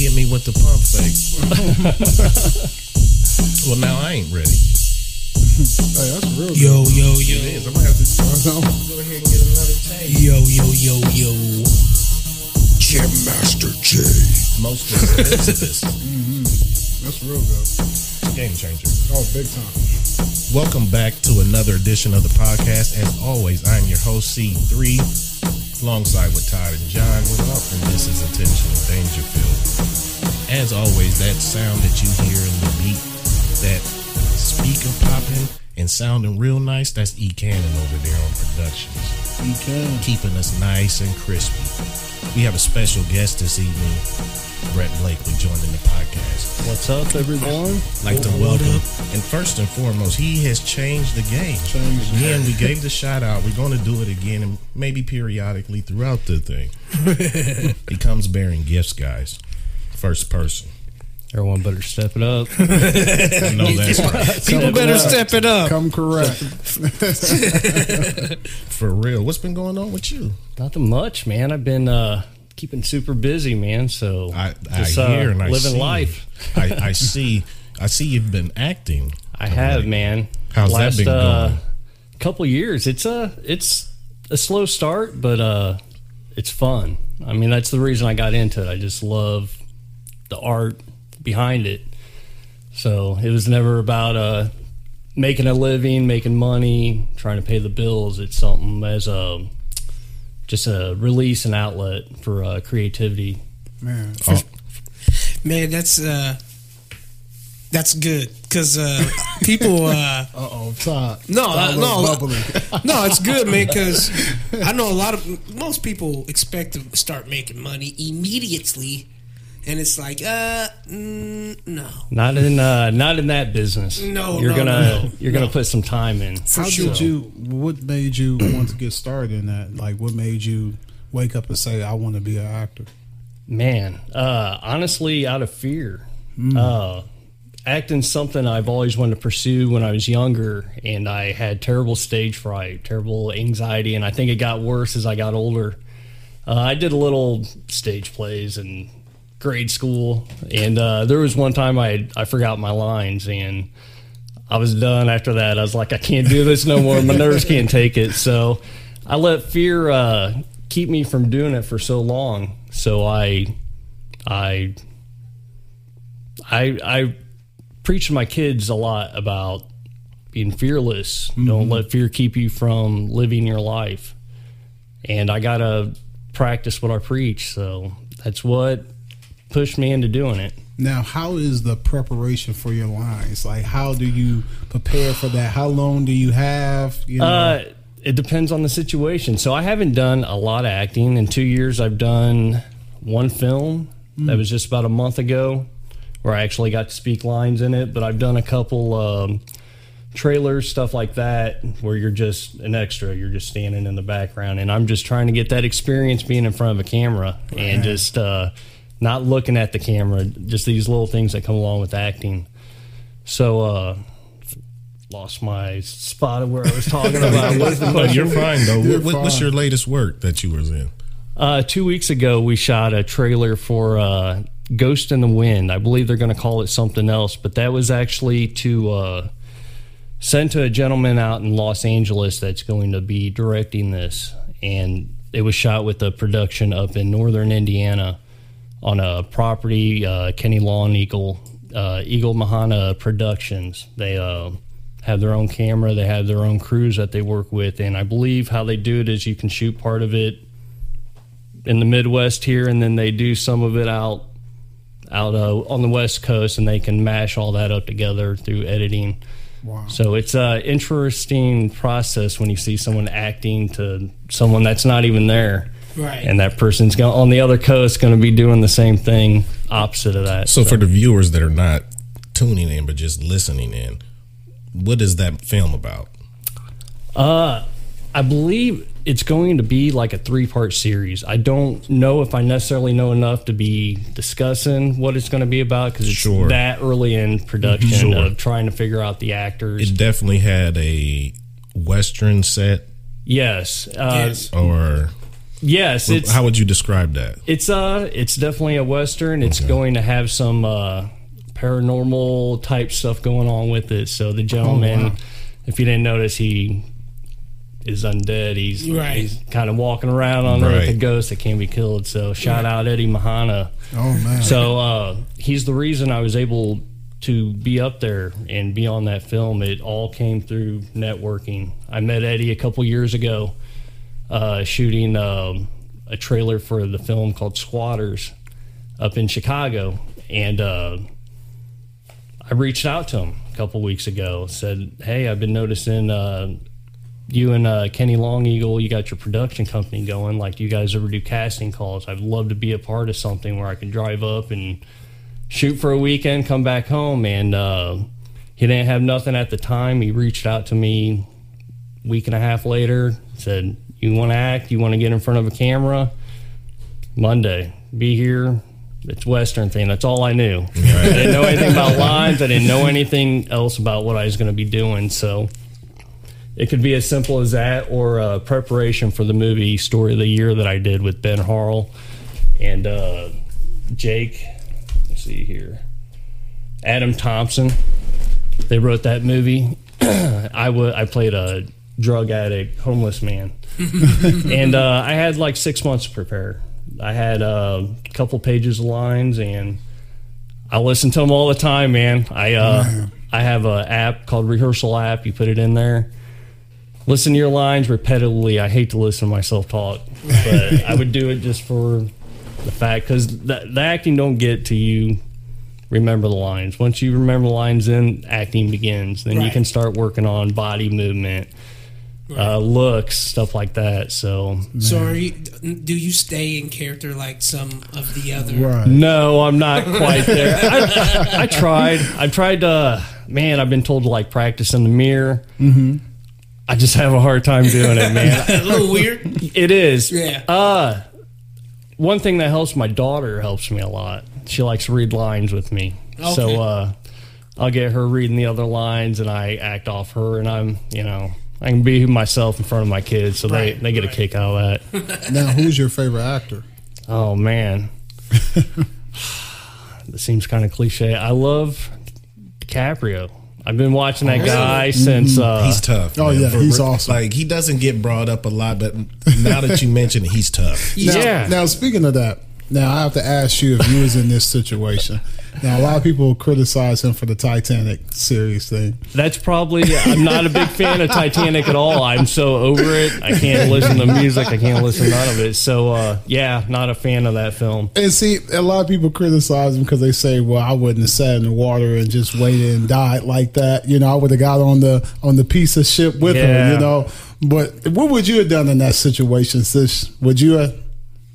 hit me with the pump fake. well, now I ain't ready. Hey, that's real. Yo, yo, yo. It is. I'm gonna have to go ahead and get another tape. Yo, yo, yo, yo. Jam Master Jay. Most expensivest mm-hmm. That's real good. game changer. Oh, big time. Welcome back to another edition of the podcast. As always, I'm your host C3, alongside with Todd and John. Was up, and this is Intentional Dangerfield. As always, that sound that you hear in the beat, that speaker popping and sounding real nice, that's E Cannon over there on productions. E Cannon. keeping us nice and crispy. We have a special guest this evening, Brett Blakley, joining the podcast. What's up, everyone? Like to welcome, and first and foremost, he has changed the game. Changed again, we gave the shout out. We're going to do it again, and maybe periodically throughout the thing. he comes bearing gifts, guys. First person. Everyone better step it up. I know that's right. People better step it up. Come correct. For real. What's been going on with you? Nothing much, man. I've been uh, keeping super busy, man. So I, I just hear uh, and I living see. life. I, I see. I see you've been acting. I have, man. How's that Last, been uh, going? Couple years. It's a it's a slow start, but uh, it's fun. I mean, that's the reason I got into it. I just love the art behind it. So it was never about uh, making a living, making money, trying to pay the bills. It's something as a just a release and outlet for uh, creativity. Man. Oh, Man, that's uh that's good cuz uh people uh Uh oh, Todd. No, Todd uh, no. bubbly. no, it's good, man, cuz I know a lot of most people expect to start making money immediately and it's like uh mm, no. Not in uh, not in that business. No, you're no, gonna no, no. you're gonna No. put some time in. How sure. did you? What made you want to get started in that? Like, what made you wake up and say, "I want to be an actor"? Man, uh, honestly, out of fear. Hmm. Uh, acting's something I've always wanted to pursue when I was younger, and I had terrible stage fright, terrible anxiety, and I think it got worse as I got older. Uh, I did a little stage plays in grade school, and uh, there was one time I I forgot my lines, and I was done after that. I was like, I can't do this no more. My nerves can't take it. So I let fear uh, keep me from doing it for so long. So I, I, I, I preach to my kids a lot about being fearless. Don't let fear keep you from living your life. And I gotta practice what I preach. So that's what pushed me into doing it. Now, how is the preparation for your lines? Like, how do you prepare for that? How long do you have? You know, Uh, it depends on the situation. So I haven't done a lot of acting. In two years, I've done one film that was just about a month ago, where I actually got to speak lines in it. But I've done a couple um, trailers, stuff like that, where you're just an extra. You're just standing in the background, and I'm just trying to get that experience being in front of a camera and just uh, not looking at the camera. Just these little things that come along with acting. So. Uh, Lost my spot of where I was talking about. No, you're fine though. You're What- What's your latest work that you was in? Uh, two weeks ago, we shot a trailer for uh, Ghost in the Wind. I believe they're going to call it something else, but that was actually to uh, send to a gentleman out in Los Angeles that's going to be directing this. And it was shot with a production up in northern Indiana on a property, uh, Kenny Lawn Eagle, uh, Eagle Mahana Productions. They uh, have their own camera, they have their own crews that they work with. And I believe how they do it is you can shoot part of it in the Midwest here, and then they do some of it out out uh, on the West Coast, and they can mash all that up together through editing. wow. So it's an interesting process when you see someone acting to someone that's not even there, Right. and that person's go- on the other coast going to be doing the same thing opposite of that. So for the viewers that are not tuning in but just listening in, what is that film about? Uh, I believe it's going to be like a three part series. I don't know if I necessarily know enough to be discussing what it's going to be about because it's Sure. that early in production Sure. of trying to figure out the actors. It definitely had a western set yes. Uh, Yes. or yes, it's How would you describe that? It's uh, it's definitely a western. It's Okay. going to have some uh, paranormal type stuff going on with it. So the gentleman, wow. if you didn't notice, he is undead. He's Right. he's kind of walking around on Earth, a ghost that can't be killed. So shout out Eddie Mahana. Oh man. So uh, he's the reason I was able to be up there and be on that film. It all came through networking. I met Eddie a couple years ago, uh, shooting um, a trailer for the film called Squatters up in Chicago, and uh, I reached out to him a couple weeks ago. Said, "Hey, I've been noticing." Uh, you and uh, Kenny Long Eagle, you got your production company going. Like, do you guys ever do casting calls? I'd love to be a part of something where I can drive up and shoot for a weekend, come back home. And uh, he didn't have nothing at the time. He reached out to me week and a half later, said, You want to act? You want to get in front of a camera? Monday, be here. It's Western thing. That's all I knew. I didn't know anything about lines. I didn't know anything else about what I was going to be doing. So it could be as simple as that or uh, preparation for the movie Story of the Year that I did with Ben Harl and uh, Jake. Let's see here. Adam Thompson. They wrote that movie. I wa- I played a drug addict, homeless man. and uh, I had like six months to prepare. I had uh, a couple pages of lines and I listen to them all the time, man. I uh, I have an app called Rehearsal app. You put it in there. Listen to your lines repetitively. I hate to listen to myself talk, but I would do it just for the fact because the, the acting don't get to you. Remember the lines. Once you remember the lines, then acting begins. Then you can start working on body movement, uh, looks, stuff like that. So So, are you? Do you stay in character like some of the other? right. No, I'm not quite there. I, I tried. I tried to. Man, I've been told to like practice in the mirror. Mm-hmm. I just have a hard time doing it, man. A little weird. it is. Yeah. Uh one thing that helps my daughter helps me a lot. She likes to read lines with me. Okay. So uh I'll get her reading the other lines and I act off her and I'm, you know, I can be myself in front of my kids so Right, they, they get right. a kick out of that. Now, who's your favorite actor? Oh man, that seems kind of cliche. I love DiCaprio. I've been watching that guy since. Uh, He's tough. Oh, man. yeah, For- he's awesome. Like he doesn't get brought up a lot, but now that you mention it, he's tough. Now, yeah. Now, speaking of that, now I have to ask you if you was in this situation. Now, a lot of people criticize him for the Titanic series thing. that's probably. I'm not a big fan of Titanic at all. I'm so over it. I can't listen to music. I can't listen to none of it. So uh, yeah, not a fan of that film. And see, a lot of people criticize him because they say, "Well, I wouldn't have sat in the water and just waited and died like that." You know, I would have got on the on the piece of ship with. Yeah. You know, but what would you have done in that situation? Sis? Would you have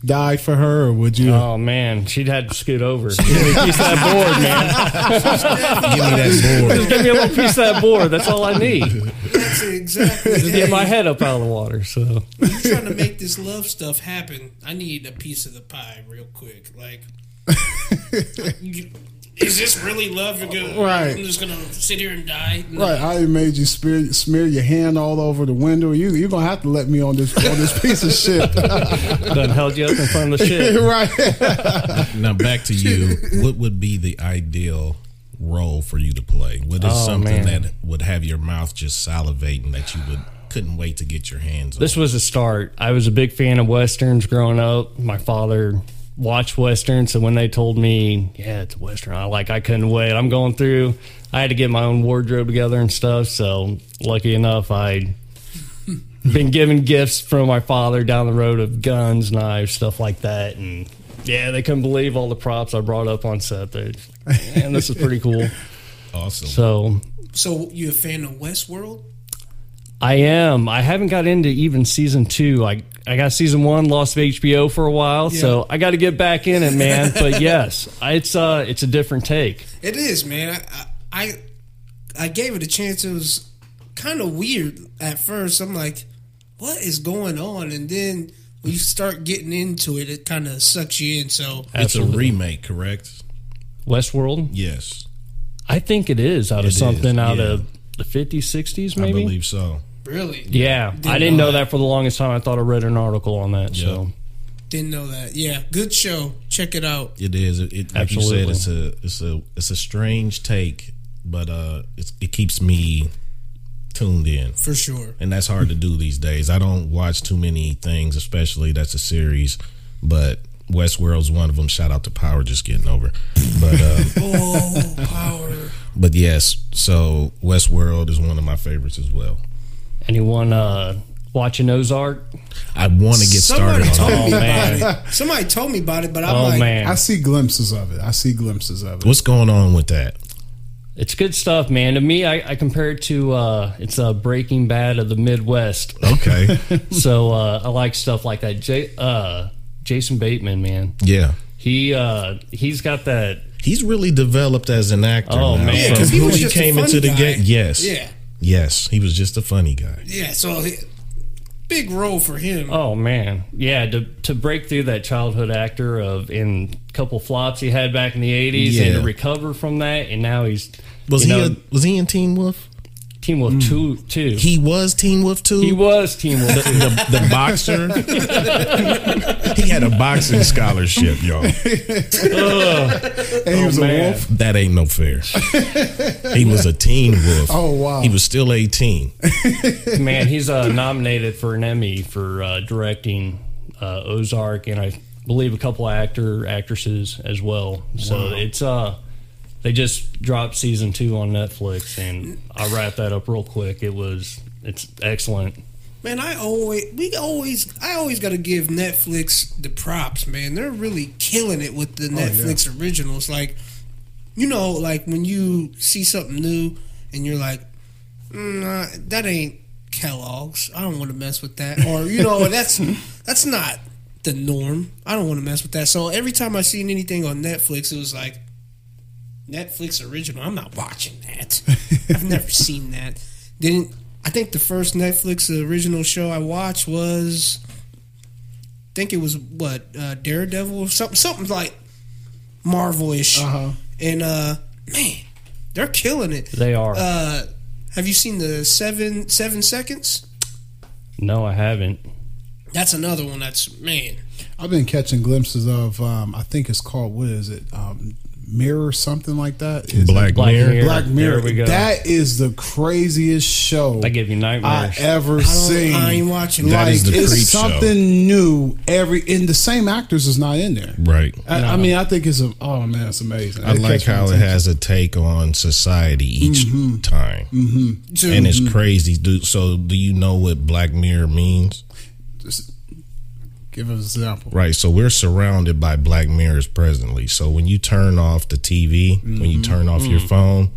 died for her, or would you? Oh man, she'd had to scoot over. Give me a piece of that board, man. Give me that board. Just give me a little piece of that board. That's all I need. That's exactly. Just get my head up out of the water. So You're trying to make this love stuff happen. I need a piece of the pie real quick. Like, you- is this really love? You're gonna, Right. I'm just gonna sit here and die. No. Right, I made you smear, smear your hand all over the window. You you're gonna have to let me on this on this piece of shit. done held you up in front of the ship. right. Now back to you. What would be the ideal role for you to play? What is Oh, something man. that would have your mouth just salivating that you would couldn't wait to get your hands on? This was a start. I was a big fan of westerns growing up. My father watched westerns, so when they told me, "Yeah, it's a western," I like I couldn't wait. I'm going through. I had to get my own wardrobe together and stuff. So lucky enough, I been given gifts from my father down the road of guns, knives, stuff like that, and yeah, they couldn't believe all the props I brought up on set. They, and this is pretty cool. awesome. So So you a fan of Westworld? I am. I haven't got into even season two. I I got season one, lost of HBO for a while, so I got to get back in it, man. but yes, it's uh, it's a different take. It is, man. I I, I gave it a chance. It was kind of weird at first. I'm like, what is going on? And then when you start getting into it, it kind of sucks you in. So it's a remake, correct? Westworld. Yes, I think it is out of It is, something out yeah. of the 50s, 60s, I maybe. believe so. Really? Yeah, Didn't I didn't know know that. that for the longest time. I thought I read an article on that. So Didn't know that. Yeah, good show. Check it out. It is. It, it like Absolutely. you said, it's a it's a it's a strange take, but uh, it's, it keeps me tuned in, For sure. and that's hard to do these days. I don't watch too many things, especially that's a series, but Westworld's one of them. Shout out to Power, just getting over, but uh, Oh, power. but yes, so Westworld is one of my favorites as well. Anyone uh, watching Ozark? I want to get Somebody started told on Oh, me man. about it. Somebody told me about it, but I'm oh like, man, I see glimpses of it. I see glimpses of it. what's going on with that. it's good stuff, man. To me, I, I compare it to uh, it's a Breaking Bad of the Midwest. Okay, so uh, I like stuff like that. J- uh, Jason Bateman, man, yeah, he uh, he's got that. he's really developed as an actor. Oh, now. man. yeah, From because he who just came a funny into the game. Yes, Yeah. Yes, he was just a funny guy. Yeah, so he- big role for him. Oh man, yeah. To to break through that childhood actor of in a couple flops he had back in the eighties, and to recover from that, and now he's Was he know, a, was he in Teen Wolf? Teen Wolf two two. He was Teen Wolf two. He was Teen Wolf. the, the, the boxer. he had a boxing scholarship, y'all. and he was a wolf. That ain't no fair. He was a teen wolf. Oh, wow. He was still eighteen. Man, he's uh, nominated for an Emmy for uh, directing uh, Ozark, and I believe a couple of actor actresses as well. So it's uh, they just dropped season two on Netflix, and I wrap that up real quick. It was it's excellent. Man, I always we always I always got to give Netflix the props, man. They're really killing it with the Netflix originals. Like, you know, like when you see something new and you're like, mm, nah, that ain't Kellogg's. I don't want to mess with that. Or you know, that's that's not the norm. I don't want to mess with that. So every time I seen anything on Netflix, it was like Netflix original. I'm not watching that. I've never seen that. Didn't I think the first Netflix original show I watched was I think it was what uh, Daredevil or something something like Marvel-ish. Uh-huh. And uh man, they're killing it. They are. Uh have you seen the 7 7 seconds? no, I haven't. That's another one that's man. I've been catching glimpses of. Um, I think it's called what is it? Um, Mirror, something like that. Is Black, Black Mirror. Mirror. Black Mirror. There we go. That is the craziest show I give you nightmares. I ever I, seen. I ain't watching That like is the it's creep show. something new every. And the same actors is not in there. Right. I, I mean, I think it's a. Oh man, it's amazing. I It like how it has a take on society each mm-hmm. time, So- and it's mm-hmm. crazy. Do, so, do you know what Black Mirror means? Give us an example. Right. So we're surrounded by black mirrors presently. So when you turn off the TV, when you mm-hmm. turn off your mm. phone,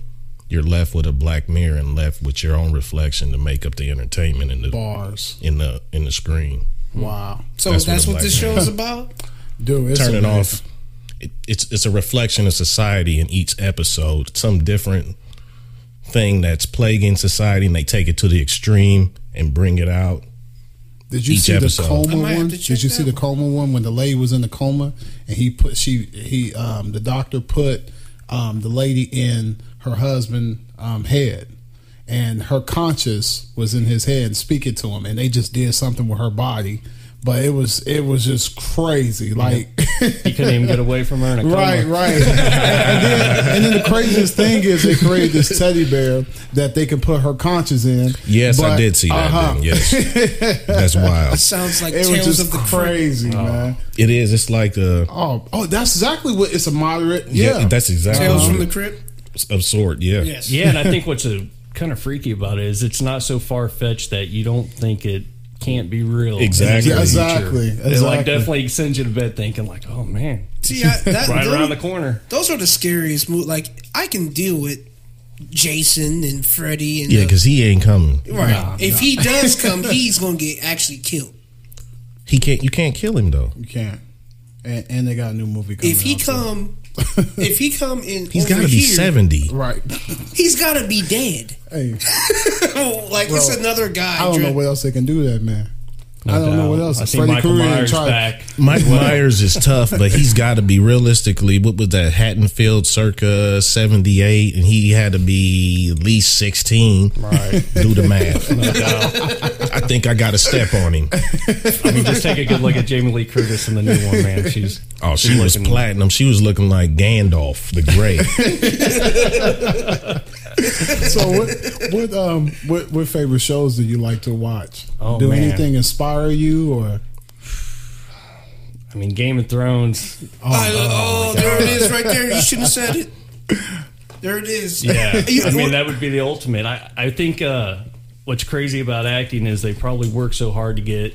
you're left with a black mirror and left with your own reflection to make up the entertainment in the Bars. in the in the screen. Wow, so That's that's, what what, this black show is about? dude, it's turn it off. It, it's it's a reflection of society in each episode. Some different thing that's plaguing society, and they take it to the extreme and bring it out. Did you each see episode. the coma one? Did you see that the coma one when the lady was in the coma and he put she he um the doctor put um the lady in her husband um head and her conscious was in his head and speaking to him and they just did something with her body but it was it was just crazy like You couldn't even get away from her in a. Right, right. and, then, and then the craziest thing is they created this teddy bear that they can put her conscience in. Yes, I did see that. uh-huh. Yes, that's wild. It sounds like It was Tales just of the Crypt. crazy, man. It is. It's like the Oh, oh, that's exactly what it's a moderate. yeah. Yeah, that's exactly Tales what from the it- Crypt. of sort. Yeah. Yes. Yeah, and I think what's a, kind of freaky about it is it's not so far fetched that you don't think it can't be real. Exactly. in the. Exactly, It like definitely sends you to bed thinking like, oh man, See, I, that, right those, around the corner. those are the scariest movies. Like I can deal with Jason and Freddy and Yeah, because he ain't coming. right. Nah, if nah. he does come, he's gonna get actually killed. He can't. You can't kill him though. you can't. And, and they got a new movie coming. If he out, so- come, if he come in, he's got to be here, seventy. right? He's got to be dead. hey, like it's another guy. I don't know what else they can do. That man. No I don't know what else. I see Freddie Michael Krueger Myers tried- back. Mike Myers is tough, but he's got to be realistically. What was that? Haddonfield, circa seventy eight, and he had to be at least sixteen. Right. Do the math. No doubt. I think I got a step on him. I mean, just take a good look at Jamie Lee Curtis in the new one, man. She's Oh, she was looking- platinum. She was looking like Gandalf the Grey. So what what um what what favorite shows do you like to watch? Oh, do man. anything inspire you or I mean, Game of Thrones. I- oh, there it is, right there. You shouldn't have said it. There it is. Yeah, I mean that would be the ultimate. I I think uh, what's crazy about acting is they probably work so hard to get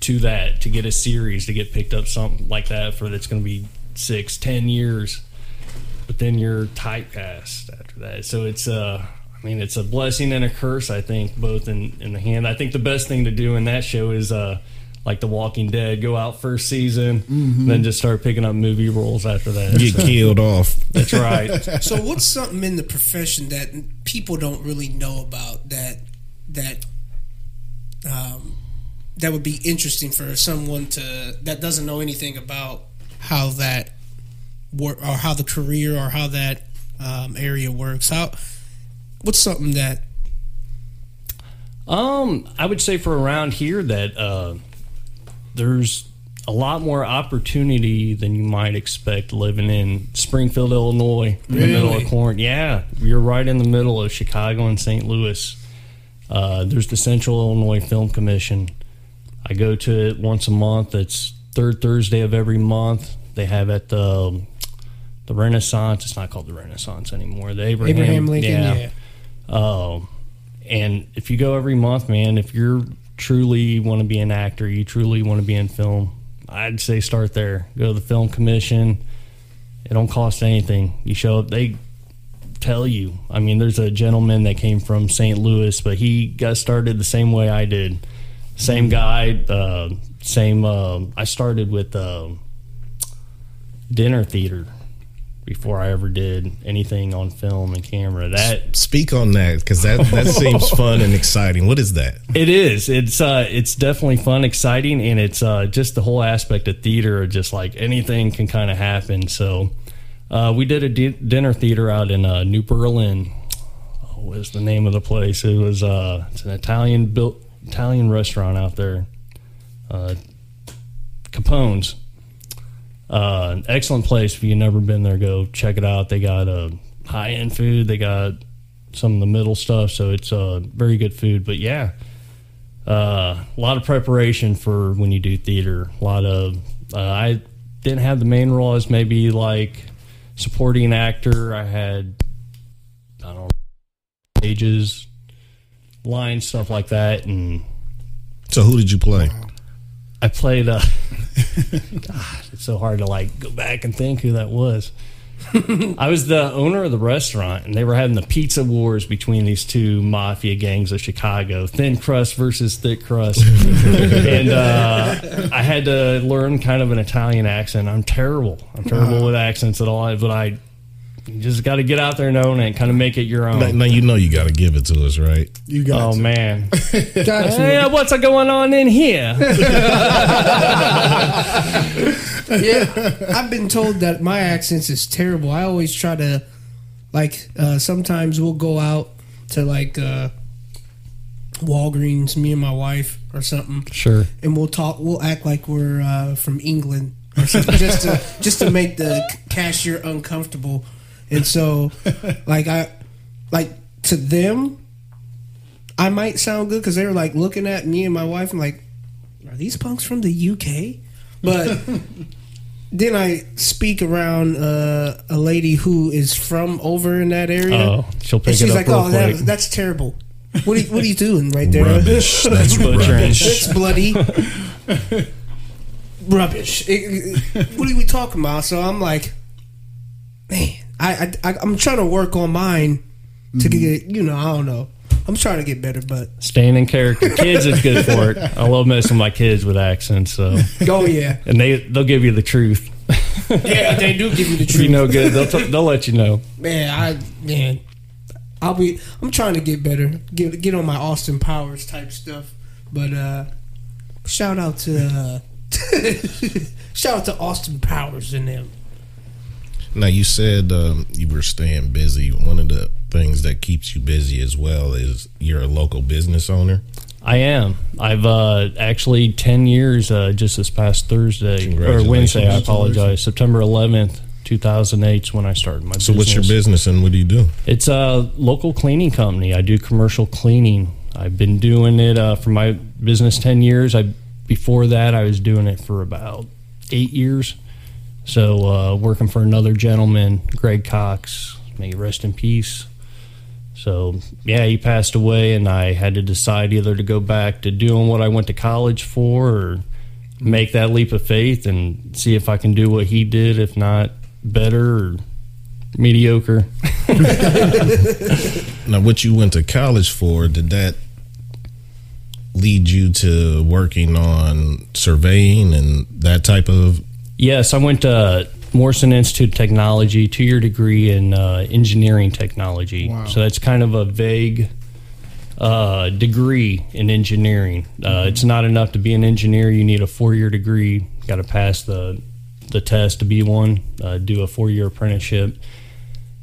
to that, to get a series, to get picked up something like that for that's going to be six, ten years, but then you're typecast after that. So it's uh, I mean it's a blessing and a curse. I think both in in the hand. I think the best thing to do in that show is uh. Like The Walking Dead, go out first season, then just start picking up movie roles after that. Get So, killed off. that's right. So what's something in the profession that people don't really know about that that um, that would be interesting for someone to that doesn't know anything about how that work or how the career or how that um, area works? How what's something that Um, I would say for around here that uh, there's a lot more opportunity than you might expect living in Springfield, Illinois, in the middle of corn. Yeah, you're right in the middle of Chicago and St. Louis. Uh, there's the Central Illinois Film Commission. I go to it once a month. It's third Thursday of every month. They have at the the Renaissance. It's not called the Renaissance anymore. The Abraham, Abraham Lincoln? Yeah. um, and if you go every month, man, if you're truly want to be an actor, you truly want to be in film, I'd say start there. Go to the film commission. It don't cost anything. You show up, they tell you. I mean, there's a gentleman that came from St. Louis, but he got started the same way I did. Same guy, uh, same. um I started with um dinner theater before I ever did anything on film and camera. That Speak on that because that that seems fun and exciting. What is that? It is. It's uh, it's definitely fun, exciting, and it's uh, just the whole aspect of theater. Just like anything can kind of happen. So, uh, we did a di- dinner theater out in uh, New Berlin. Oh, what was the name of the place? It was uh, it's an Italian built Italian restaurant out there. Uh, Capone's. Uh, an excellent place. If you've never been there, go check it out. They got uh, high end food. They got some of the middle stuff, so it's uh, very good food. But yeah, uh, a lot of preparation for when you do theater. A lot of uh, I didn't have the main role as maybe like supporting actor. I had I don't know pages, lines, stuff like that, and So who did you play? I played. Uh, God, it's so hard to like go back and think who that was. I was the owner of the restaurant, and they were having the pizza wars between these two mafia gangs of Chicago: thin crust versus thick crust. and uh, I had to learn kind of an Italian accent. I'm terrible. I'm terrible with accents at all. But I you just got to get out there and own it, and kind of make it your own. Now, now you know you got to give it to us, right? you got Oh to. man! Gotcha. hey, what's going on in here? yeah, I've been told that my accent is terrible. I always try to, like, uh, sometimes we'll go out to like uh, Walgreens, me and my wife or something, Sure. and we'll talk. We'll act like we're uh, from England just to just to make the cashier uncomfortable. And so, like I, like to them, I might sound good because they were like looking at me and my wife and like, are these punks from the UK? But then I speak around uh, a lady who is from over in that area. Oh, she'll pick and she's it up like, real "Oh, that, quick. that's terrible. What are, you, what are you doing right there? Rubbish. That's Butchering. rubbish. That's bloody. Rubbish. It- it- what are we talking about? So I'm like, man, I, I, I I'm trying to work on mine to get. You know, I don't know. I'm trying to get better, but Staying in character. Kids is good for it. I love messing with my kids with accents. So, oh yeah, and they they'll give you the truth. yeah, they do give you the If you truth. know good, they'll t- they'll let you know. Man, I man, I'll be. I'm trying to get better. Get get on my Austin Powers type stuff. But uh Shout out to uh, shout out to Austin Powers and them. Now you said um, you were staying busy. One of the things that keeps you busy as well is you're a local business owner. I am. I've uh, actually ten years. Uh, just this past Thursday or Wednesday. I apologize. September eleventh, two thousand eight, is when I started my. So business. what's your business and what do you do? It's a local cleaning company. I do commercial cleaning. I've been doing it uh, for my business ten years. I before that I was doing it for about eight years. So uh, working for another gentleman, Greg Cox, may he rest in peace. So yeah, he passed away, and I had to decide either to go back to doing what I went to college for, or make that leap of faith and see if I can do what he did, if not better or mediocre. Now, what you went to college for, did that lead you to working on surveying and that type of? Yes, I went to Morrison Institute of Technology, two year degree in uh, engineering technology. Wow. So that's kind of a vague uh, degree in engineering. Uh, It's not enough to be an engineer. You need a four year degree. Got to pass the the test to be one. Uh, do a four year apprenticeship.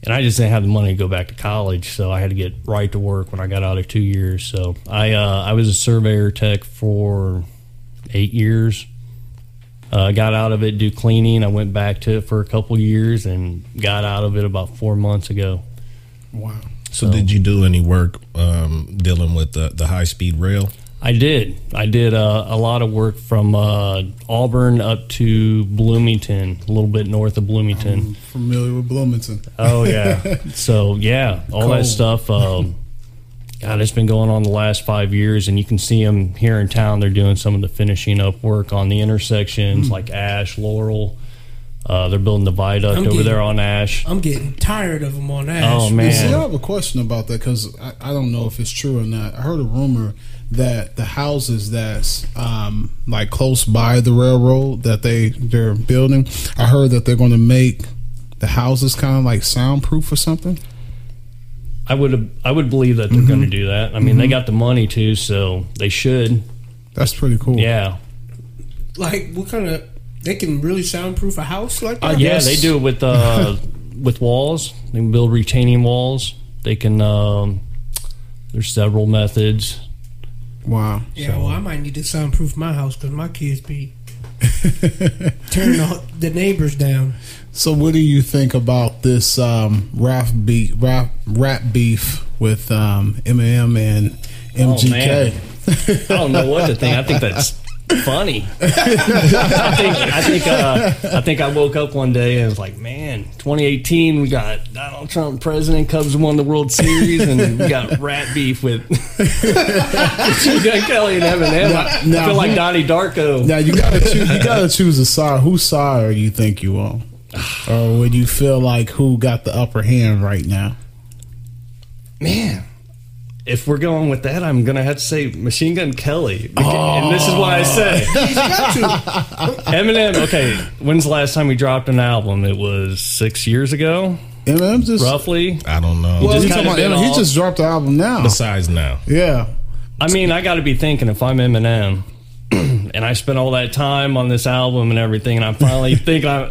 And I just didn't have the money to go back to college, so I had to get right to work when I got out of two years. So I uh, I was a surveyor tech for eight years. Uh, got out of it, do cleaning. I went back to it for a couple years and got out of it about four months ago. Wow. So, did you do any work um, dealing with the, the high speed rail? I did. I did uh, a lot of work from uh, Auburn up to Bloomington, a little bit north of Bloomington. Familiar with Bloomington? Oh yeah. so yeah, all that stuff. Um, God, it's been going on the last five years, and you can see them here in town. They're doing some of the finishing up work on the intersections, like Ash, Laurel. Uh, they're building the viaduct I'm over getting- there on Ash. I'm getting tired of them on Ash. Oh, man. See, I have a question about that because I, I don't know if it's true or not. I heard a rumor that the houses that's um, like close by the railroad that they they're building, I heard that they're going to make the houses kind of like soundproof or something. I would I would believe that they're going to do that. I mean, they got the money too, so they should. That's pretty cool. Yeah, Like what kind of? They can really soundproof a house like that. I yeah, they do it with uh, with walls. They can build retaining walls. They can. Um, there's several methods. Wow. Yeah, well, I might need to soundproof my house because my kids be turning the, the neighbors down. So, what do you think about this um, rap beef, rap, rap beef with um, Eminem and MGK? I don't know what to think. I think that's funny. I think I think uh, I think I woke up one day and was like, man, 2018, we got Donald Trump president, Cubs won the World Series, and we got rat beef with Kelly and Eminem. I, I now feel like Donnie Darko. Now you gotta choose. You gotta choose a side. Whose side are you think you on, or would you feel like who got the upper hand right now? Man, if we're going with that, I'm gonna have to say Machine Gun Kelly, and this is why I oh. say He's got to. Eminem. Okay, when's the last time we dropped an album? It was six years ago, Eminem just. roughly. I don't know. Well, just you about Eminem, he just dropped the album now. Besides now, Yeah. I mean, I got to be thinking if I'm Eminem and I spent all that time on this album and everything, and I finally think I'm,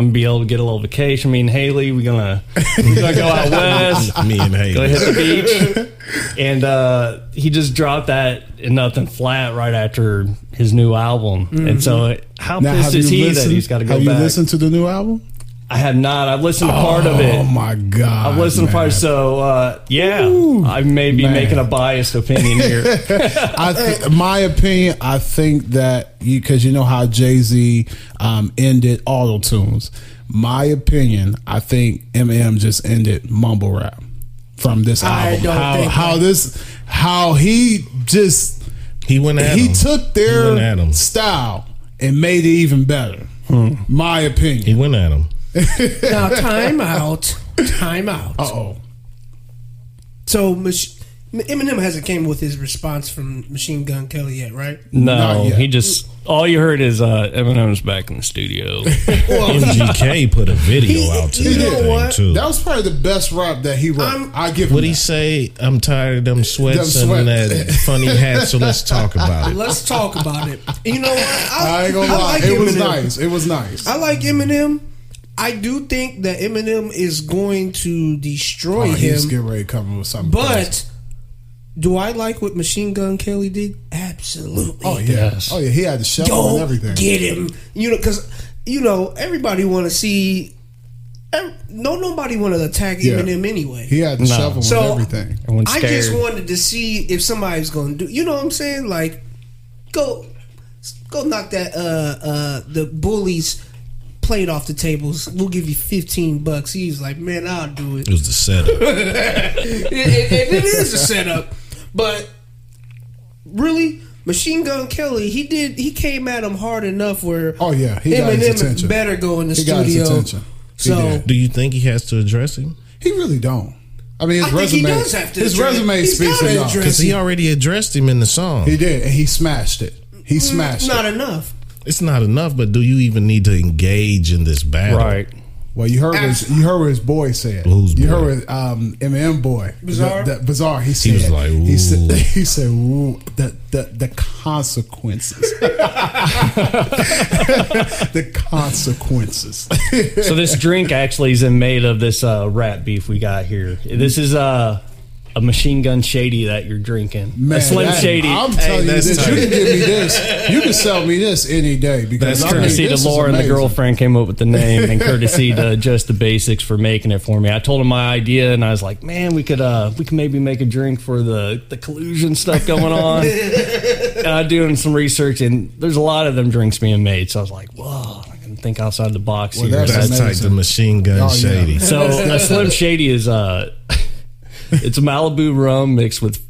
I'm gonna be able to get a little vacation. Me and Haley, we're gonna we're gonna go out west, me and go hit the beach, and uh, he just dropped that and nothing flat right after his new album. And so, how Now, pissed is you he listened? that he's got to go have back? you listened to the new album? I have not. I've listened to part of it. Oh my god! I've listened to part. So uh, yeah, I may be man. making a biased opinion here. I th- my opinion, I think that you because you know how Jay Z um, ended auto tunes. My opinion, I think Eminem just ended mumble rap from this I album. don't how think how that. this how he just He went at he him. took He at their him. style and made it even better. My opinion. He went at him. Now, time out. Time out. Uh oh. So, Mach- Eminem hasn't came with his response from Machine Gun Kelly yet, right? No, yet. he just all you heard is uh, Eminem's back in the studio. MGK put a video He- out to you that know thing what? too. That was probably the best rap that he wrote. I'm- I give him What he that. say? I'm tired of them sweats Them and sweat. that funny hat. So let's talk about it. Let's talk about it. You know, what? I ain't gonna lie. like it was nice. It was nice. I like Eminem. I do think that Eminem is going to destroy oh, he's him. getting ready to come with something. crazy. But do I like what Machine Gun Kelly did? Absolutely. oh yeah, Yes. oh yeah, he had the shovel and everything. get him. You know, because you know everybody want to see. No, nobody want to attack Yeah. Eminem anyway. He had the No. shovel So- and everything. I just wanted to see if somebody's going to do. You know what I'm saying? Like, go, go knock that uh uh the bullies plate off the tables. We'll give you 15 bucks. He's like, man, I'll do it. It was the setup. it, it, it is a setup, but really, Machine Gun Kelly, he did he came at him hard enough where Oh yeah, he got his Eminem attention. better go in the He got his studio. attention. So. Do you think he has to address him? He really don't. I mean, his I think resume. he does have to his address- resume he's speaks gotta enough. Because he already addressed him in the song. He did, and he smashed it. He mm, smashed not it. enough. It's not enough, but do you even need to engage in this battle? right. Well, you heard what his, you heard what his boy said. Whose you boy? heard what um, Eminem boy Bizarre? The, the, bizarre. He said. was like, he said. "Ooh." He said. Ooh, the the the consequences. the consequences. So this drink actually is made of this uh, rat beef we got here. This is uh, a machine gun shady that you're drinking. a Slim that- Shady. I'm telling you that's this. tight. You can give me this. You can sell me this any day because That's I mean, courtesy this to is Laura and the girlfriend came up with the name, and courtesy to just the basics for making it for me. I told him my idea, and I was like, "Man, we could uh, we could maybe make a drink for the the collusion stuff going on." and I'm doing some research, and there's a lot of them drinks being made. So I was like, "Whoa, I can think outside the box Well, here." that's That's like the machine gun Oh, yeah. shady. So a Slim Shady is uh it's Malibu rum mixed with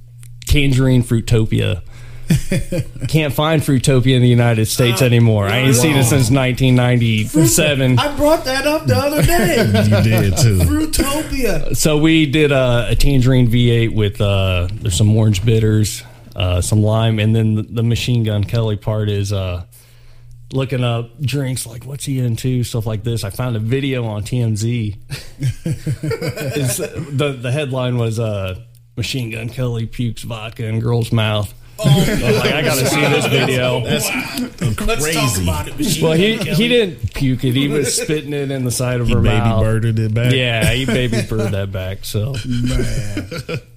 tangerine fruitopia. Can't find fruitopia in the United States anymore. I ain't seen it since 1997. I brought that up the other day. You did too. Fruitopia. So we did uh, a tangerine V8 with uh, there's some orange bitters, uh, some lime, and then the, the Machine Gun Kelly part is uh, looking up drinks like what's he into, stuff like this. I found a video on TMZ. It's- the the headline was uh, Machine Gun Kelly pukes vodka in girl's mouth. I like, I gotta see this video. Let's talk Crazy. about it. Well, he he didn't puke it. He was spitting it in the side of He her baby mouth. Baby birded it back. Yeah, he baby bird that back. So Man,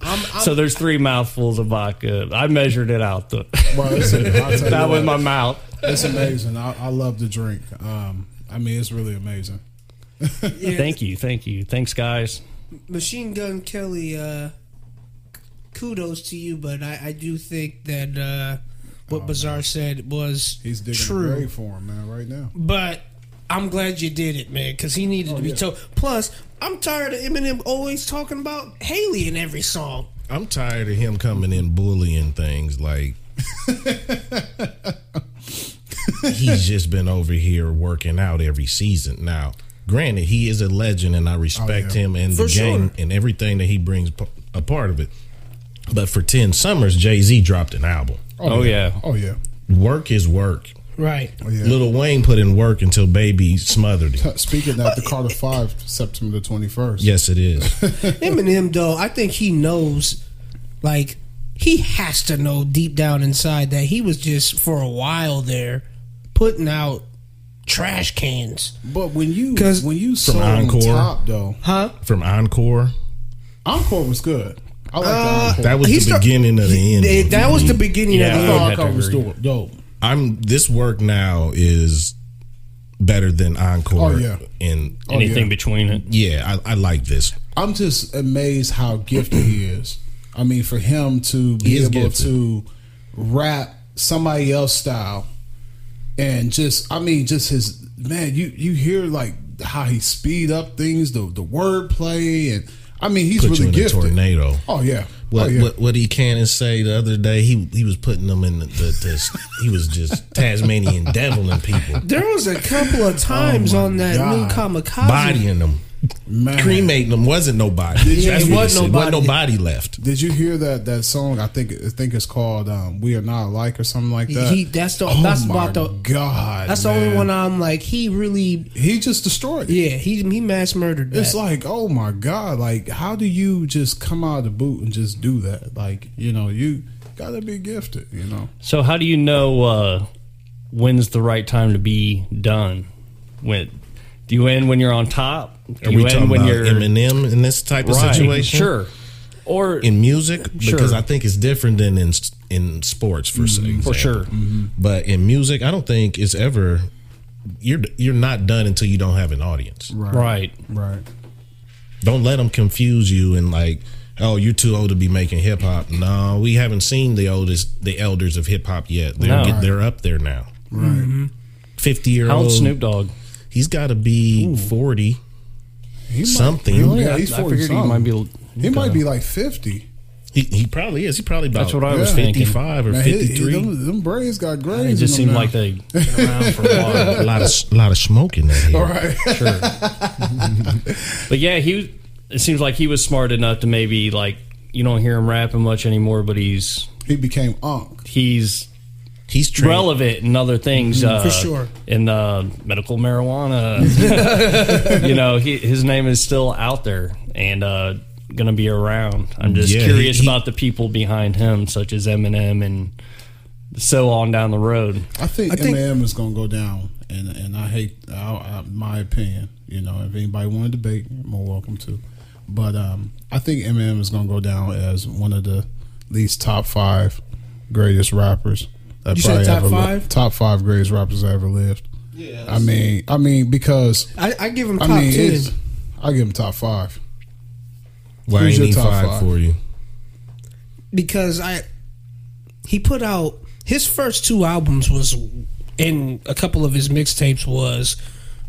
I'm, I'm, So there's three mouthfuls of vodka. I measured it out. The, well, listen, I'll tell you that what, with my mouth. It's amazing. I, I love the drink. Um, I mean, it's really amazing. yeah, Thank you, thank you, thanks, guys. Machine Gun Kelly, uh, kudos to you, but I, I do think that uh, what Bizarre said was Oh, He's digging a true. grave for him, man, right now. But I'm glad you did it, man, because he needed to be yeah. told. Plus, I'm tired of Eminem always talking about Haley in every song. I'm tired of him coming in bullying things like he's just been over here working out every season. Now, granted, he is a legend and I respect Oh, yeah. him and For the game sure. and everything that he brings a part of it. But for 10 summers, Jay Z dropped an album. Oh, oh yeah. Oh yeah. Work is work. Right. Oh yeah. Lil Wayne put in work until Baby smothered him. Speaking of the Carter Five, September the twenty first. Yes, it is. Eminem, though, I think he knows, like, he has to know deep down inside that he was just, for a while there, putting out trash cans. But when you 'Cause- when you saw Encore. top though, Huh? From Encore, Encore was good. I like Uh, the Encore. that was the start- beginning of the end. That, that was the beginning Yeah. of the I thought Encore was agree. dope. dope. I'm this work now is better than Encore. Oh, yeah. and Oh, Anything yeah. between it. yeah, I, I like this. I'm just amazed how gifted he is. I mean, for him to be able gifted. to rap somebody else style, and just I mean, just his man. You you hear like how he speed up things, the the wordplay, and I mean, he's Put really you in gifted. a tornado. Oh yeah, What, oh yeah. what what he can and say the other day? He he was putting them in the, the, the he was just Tasmanian deviling people, There was a couple of oh, times Oh, on that God. new kamikaze. bodying them. Man. cremating them wasn't nobody. Yeah, That's it what wasn't nobody. Wasn't nobody left. Did you hear that that song? I think I think it's called um, "We Are Not Alike" or something like that. He that's the oh that's my about the God. that's the only one I'm like he really He just destroyed. It. yeah he he mass murdered that. It's like, oh my God! Like, how do you just come out of the boot and just do that? Like, you know, you gotta be gifted. You know, So how do you know uh, when's the right time to be done? When do you end when you're on top? Do Are you we end talking when about you're Eminem in this type of right? situation? Sure. Or In music, Sure. because I think it's different than in in sports for mm-hmm. example. for sure. Mm-hmm. But in music, I don't think it's ever you're you're not done until you don't have an audience. Right. right? right. Don't let them confuse you and like, oh, you're too old to be making hip hop. No, we haven't seen the oldest, the elders of hip hop yet. They're No. get, they're up there now. Right. Mm-hmm. Fifty year How old old Snoop Dogg? He's got to be forty He might- something. yeah, he's I 40 figured he might be. He might be like fifty. He, he probably is. He probably about That's what I was Yeah. thinking. 55 or Man, he- he- 53. them, them braids got grays. It just in seemed them like now. they been around for a while. a lot of a lot of smoke in that hair. All right. Sure. but yeah, he. It seems like he was smart enough to maybe like you don't hear him rapping much anymore, but he's he became Unk. he's He's trained. relevant in other things. uh, for sure. In uh, medical marijuana, you know, he, his name is still out there and uh, going to be around. I'm just Yeah, curious he- he- about the people behind him, such as Eminem and so on down the road. I think, I think- Eminem is going to go down, and and I hate I, I, my opinion. You know, if anybody want to debate, more welcome to. But um, I think Eminem is going to go down as one of the least top five greatest rappers. That You said top ever li- five? top five greatest rappers I ever lived. Yeah. I mean, I mean because I, I give him I top mean, ten I give him top five. Why Who's your top five five? for you? because I he put out his first two albums was in a couple of his mixtapes was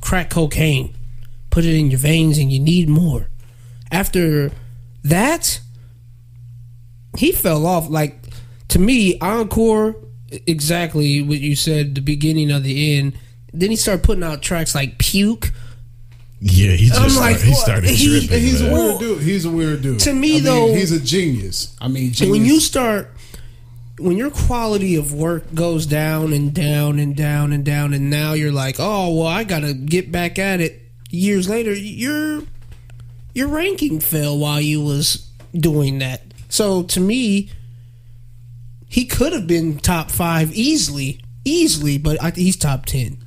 crack cocaine. Put it in your veins and you need more. After that, he fell off. Like to me, Encore exactly what you said, the beginning of the end. Then he started putting out tracks like Puke. Yeah, he just I'm started, like, he started He- dripping. He's a weird dude. He's a weird dude. To me, I mean, though- he's a genius. I mean, genius. when you start when your quality of work goes down and down and down and down and now you're like oh well i gotta get back at it years later your your ranking fell while you was doing that so to me he could have been top five easily easily but I, he's top 10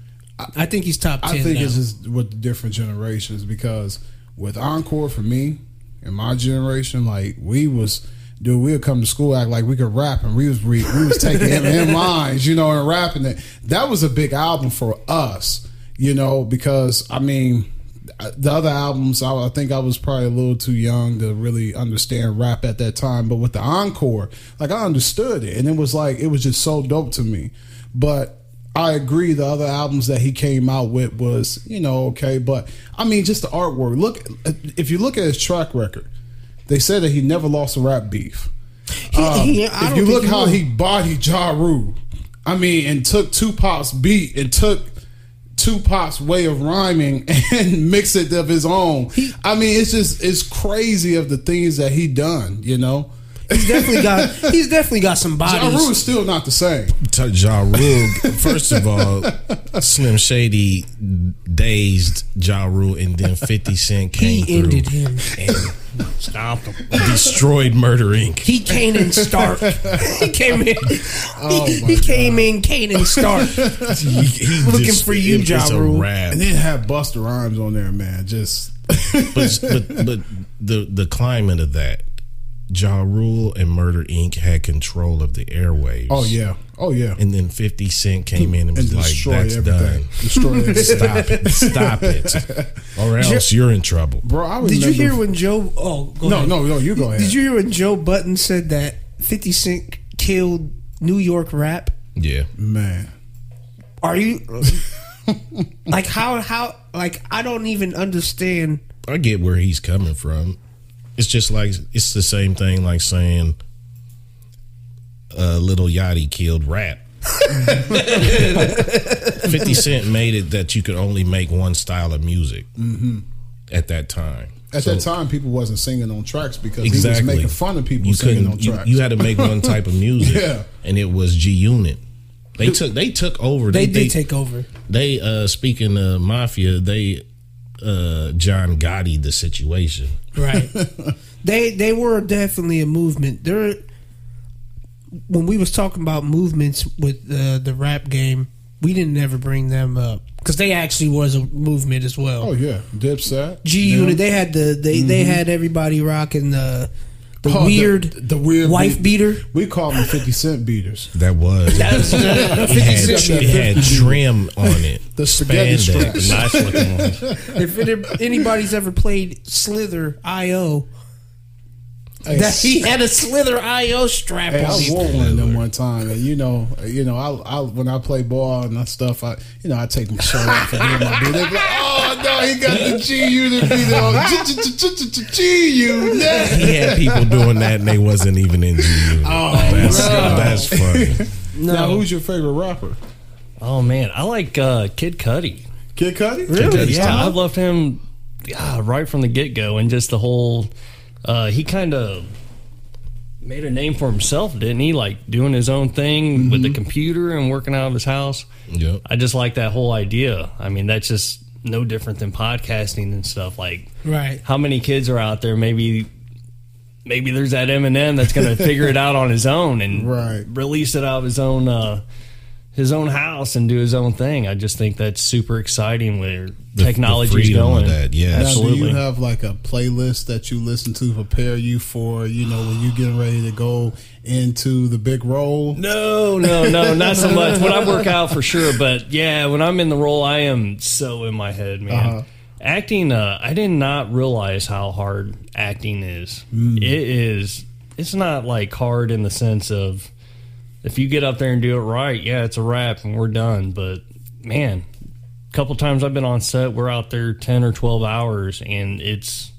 i think he's top 10 I think now. it's just with the different generations because with Encore for me and my generation, like we was dude, we would come to school act like we could rap and we was we, we was taking M lines, you know, and rapping it. That was a big album for us, you know, because I mean the other albums, I, I think I was probably a little too young to really understand rap at that time. But with the encore, like I understood it, and it was like it was just so dope to me. But I agree. The other albums that he came out with was, you know, okay. But I mean, just the artwork. Look, if you look at his track record, they said that he never lost a rap beef. Um, He- if you look he how he bodied Ja Rule, I mean, and took Tupac's beat and took Tupac's way of rhyming and mix it of his own. I mean, it's just it's crazy of the things that he done. You know, he's definitely got he's definitely got some Ja bodies Rule is still not the same. Ja Rule. First of all, Slim Shady dazed Ja Rule, and then Fifty Cent he came through ended him and Stopped him. destroyed Murder Inc. He came in Stark. he came in. Oh, he, my he came in Kanan Stark. He, he Looking just- for you, it- Ja Rule. And then have Busta Rhymes on there, man. Just but but but the the climate of that, Ja Rule and Murder Inc. had control of the airwaves. oh yeah, oh yeah, And then Fifty Cent came in and was like, "That's everything. done. Destroy everything. Stop it! Stop it! Or else you're in trouble." Bro, I remember. Did you hear when Joe? Oh, go No, ahead. no, no. You go ahead. Did you hear when Joe Budden said that Fifty Cent killed New York rap? Yeah, man? Are you like how how like I don't even understand. I get where he's coming from. It's just like it's the same thing like saying uh, Little Yachty killed rap. 50 Cent made it that you could only make one style of music. at that time. At So- that time, people wasn't singing on tracks because exactly he was making fun of people you singing on tracks. You, had to make one type of music, Yeah. and it was G Unit. They took they took over. They did take over. They uh speaking of mafia, they uh John Gotti the situation. Right. they they were definitely a movement. There when we was talking about movements with the the rap game, we didn't ever bring them up because they actually was a movement as well. oh yeah, Dipset, G Unit. they had the they they mm-hmm. had everybody rocking the the Oh, weird the, weird wife beater. We call them Fifty Cent beaters. That was That's the it had, Cent. it had trim on it. The spaghetti Spandex. Nice looking one. if it, anybody's ever played Slither IO, Hey, that he had a Slither IO strap Hey, on. I him. wore one of them one time, and you know, you know, I, I when I play ball and that stuff, I, you know, I take my shirt off and hear my beat. They be like, "Oh no, he got the G unit beat on G unit." He had people doing that and they wasn't even in G Unit. Oh, that's, that's funny. Now, who's your favorite rapper? Oh man, I like uh, Kid Cudi. Kid Cudi. Really? Yeah, I loved him yeah, right from the get go, and just the whole. Uh, he kind of made a name for himself, didn't he? Like doing his own thing with the computer and working out of his house. Yep. I just like that whole idea. I mean, that's just no different than podcasting and stuff. Like, Right. how many kids are out there? Maybe, maybe there's that Eminem that's going to figure it out on his own and Right. release it out of his own uh, his own house and do his own thing. I just think that's super exciting where The- the technology's freedom of going. that, yeah. Now, do you have like a playlist that you listen to prepare you for, you know, when you getting ready to go into the big role? No, no, no, not so much. When I work out for sure, but yeah, when I'm in the role, I am so in my head, man. Uh-huh. Acting, uh, I did not realize how hard acting is. It is. It's not like hard in the sense of if you get up there and do it right, yeah, it's a wrap and we're done. But man, a couple times I've been on set, we're out there ten or twelve hours, and it's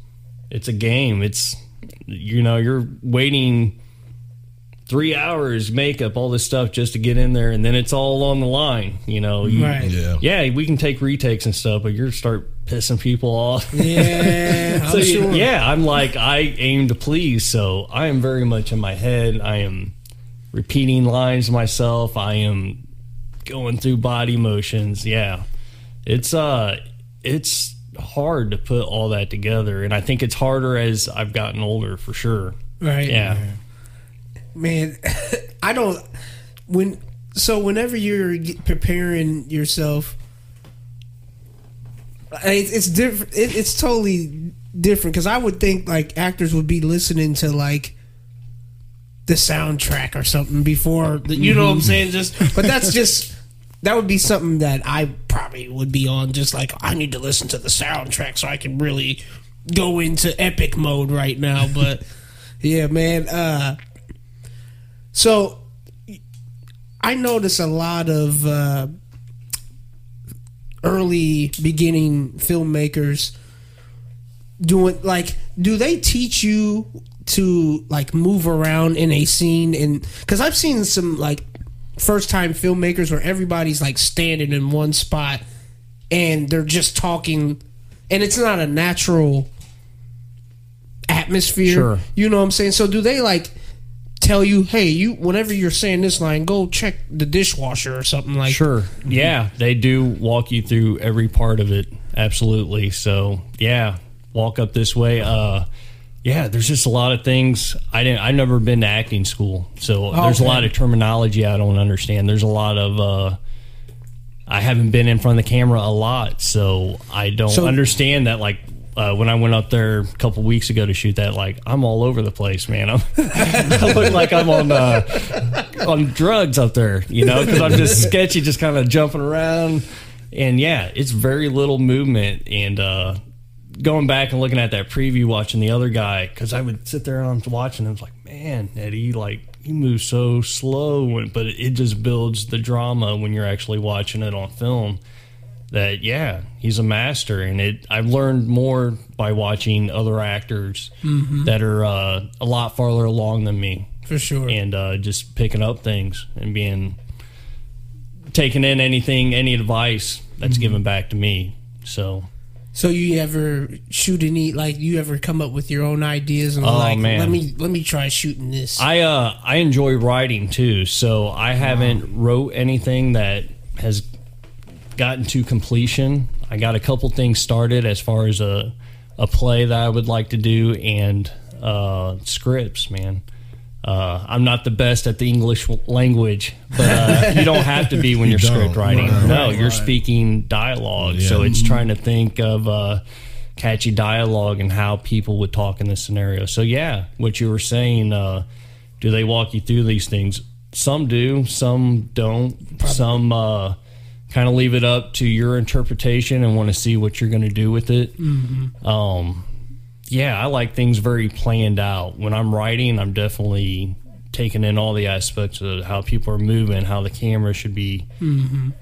it's a game. It's you know you're waiting three hours makeup all this stuff just to get in there and then it's all on the line you know you, Right. Yeah. yeah we can take retakes and stuff but you're start pissing people off Yeah, I'm you- sure. yeah i'm like i aim to please so i am very much in my head i am repeating lines myself. I am going through body motions. Yeah. It's uh it's hard to put all that together and i think it's harder as i've gotten older for sure. Right. yeah. Man i don't when so whenever you're preparing yourself it's, it's different it, it's totally different because i would think like actors would be listening to like the soundtrack or something before the, you know what i'm saying? Just but that's just that would be something that i probably would be on just like i need to listen to the soundtrack so i can really go into epic mode right now but yeah man uh so I notice a lot of uh, early beginning filmmakers doing like do they teach you to like move around in a scene and cuz I've seen some like first time filmmakers where everybody's like standing in one spot and they're just talking and it's not a natural atmosphere. Sure. You know what I'm saying? So do they like tell you, hey, you whenever you're saying this line, go check the dishwasher or something like Sure. Yeah, they do walk you through every part of it. Absolutely. So yeah, walk up this way. Uh, yeah, there's just a lot of things I didn't. I've never been to acting school, so there's a lot of terminology I don't understand. There's a lot of. Uh, I haven't been in front of the camera a lot, so I don't So- understand that. Like uh, when I went up there a couple weeks ago to shoot that, like I'm all over the place, man. I'm, I look like I'm on uh, on drugs up there, you know, because I'm just sketchy, just kind of jumping around. And yeah, it's very little movement. And uh, going back and looking at that preview, watching the other guy, because I would sit there and I'm watching, was like, man, Eddie, like he moves so slow, but it just builds the drama when you're actually watching it on film. That yeah, he's a master, and it. I've learned more by watching other actors that are uh, a lot farther along than me for sure. and uh, just picking up things and being taking in anything, any advice that's given back to me. So So you ever shoot any like you ever come up with your own ideas and Oh, like man. let me let me try shooting this. I uh I enjoy writing too, so I haven't wrote anything that has gotten to completion. I got a couple things started as far as a a play that I would like to do and uh, scripts, man. Uh, I'm not the best at the English language, but uh, you don't have to be when You you're script writing. Right, no, right, you're right. speaking dialogue, so it's trying to think of uh, catchy dialogue and how people would talk in this scenario. So yeah, what you were saying, uh, do they walk you through these things? Some do, some don't. Some uh, kind of leave it up to your interpretation and want to see what you're going to do with it. Um, yeah, I like things very planned out. When I'm writing, I'm definitely taking in all the aspects of how people are moving, how the camera should be.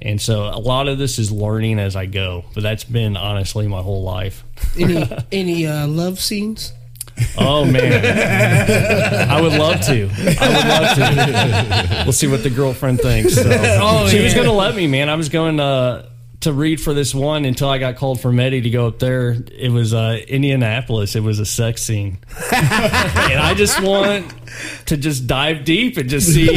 And so a lot of this is learning as I go, but that's been honestly my whole life. any any uh, love scenes? Oh man, I would love to. I would love to. We'll see what the girlfriend thinks. So. Oh, she was going to let me, man. I was going uh, to read for this one until I got called from Eddie to go up there. It was uh, Indianapolis. It was a sex scene, and I just want to just dive deep and just see,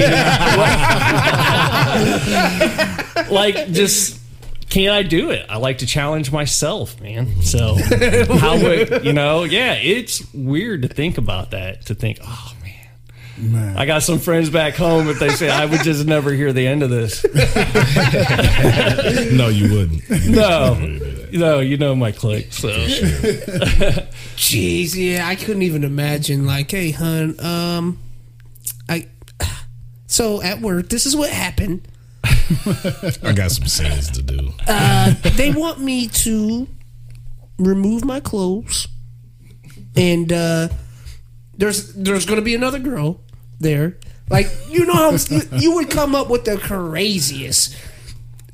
like, just. Can I do it? I like to challenge myself, man. So, how would you know? Yeah, it's weird to think about that. To think, oh man, Man. I got some friends back home. If they say I would just never hear the end of this, no, you wouldn't. no, no, you know my clique. So, Jeez, yeah, I couldn't even imagine. Like, hey, hun, um, I. So at work, this is what happened. I got some scenes to do. Uh, they want me to remove my clothes, and uh, there's there's going to be another girl there. Like, you know how you, you would come up with the craziest.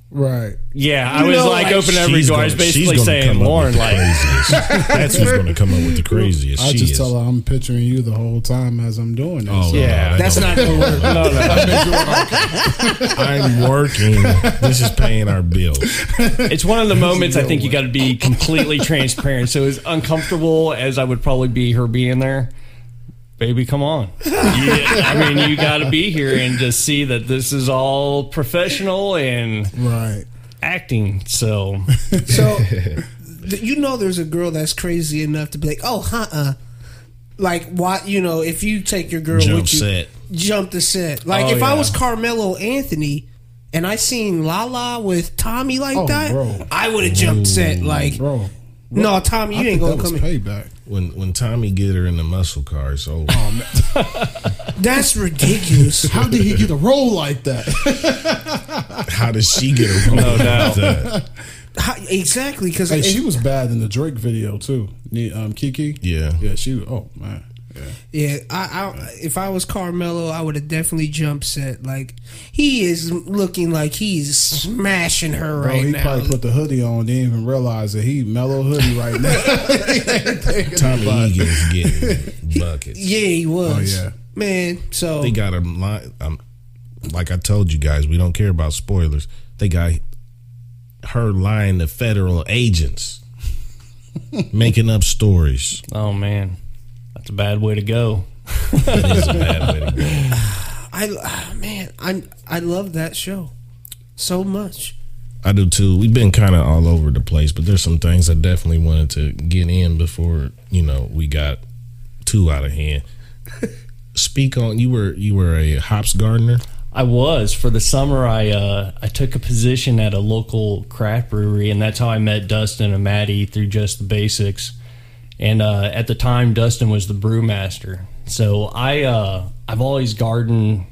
Right. yeah, I You was know, like, like, open every door. I was basically saying, come up with Lauren, the like, craziest. That's who's going to come up with the craziest. I she just is. tell her I'm picturing you the whole time as I'm doing this. Oh, Yeah, no, That's don't- not going to work. no, no. I'm working. This is paying our bills. It's one of the moments I think you got to be completely transparent. So as uncomfortable as I would probably be her being there, baby, come on. Yeah, I mean, you got to be here and just see that this is all professional and Right. acting. So So, you know, there's a girl that's crazy enough to be like, oh, huh, uh. Like, what, you know, if you take your girl Jump with you, set. jump the set. Like, Oh, if I was Carmelo Anthony and I seen Lala with Tommy like Oh, that, bro. I would have jumped set. Like, Bro. No, Tommy, you I ain't think gonna that was come in. payback. When when Tommy get her in the muscle car, it's over. That's ridiculous. How did he get a role like that? How does she get a role No like doubt. that? How, exactly, because hey, she was bad in the Drake video too. Um, Kiki. Yeah. Yeah, she. was Oh man. Yeah. Yeah, I, I if I was Carmelo, I would have definitely jumped set. Like he is looking like he's smashing her Bro, right he now. probably put the hoodie on, didn't even realize that he mellow hoodie right now. Tommy Egan's getting buckets. yeah, he was. Oh, yeah. man. So They got him line. Um, like I told you guys, we don't care about spoilers. They got her lying to federal agents, making up stories. oh man, that's a bad way to go. That is a bad way to go. I ah, man, I I love that show so much. I do too. We've been kind of all over the place, but there's some things I definitely wanted to get in before you know we got too out of hand. Speak on you were you were a hops gardener. I was for the summer. I uh, I took a position at a local craft brewery, and that's how I met Dustin and Maddie through just the basics. And uh, at the time, Dustin was the brewmaster. So I uh, I've always gardened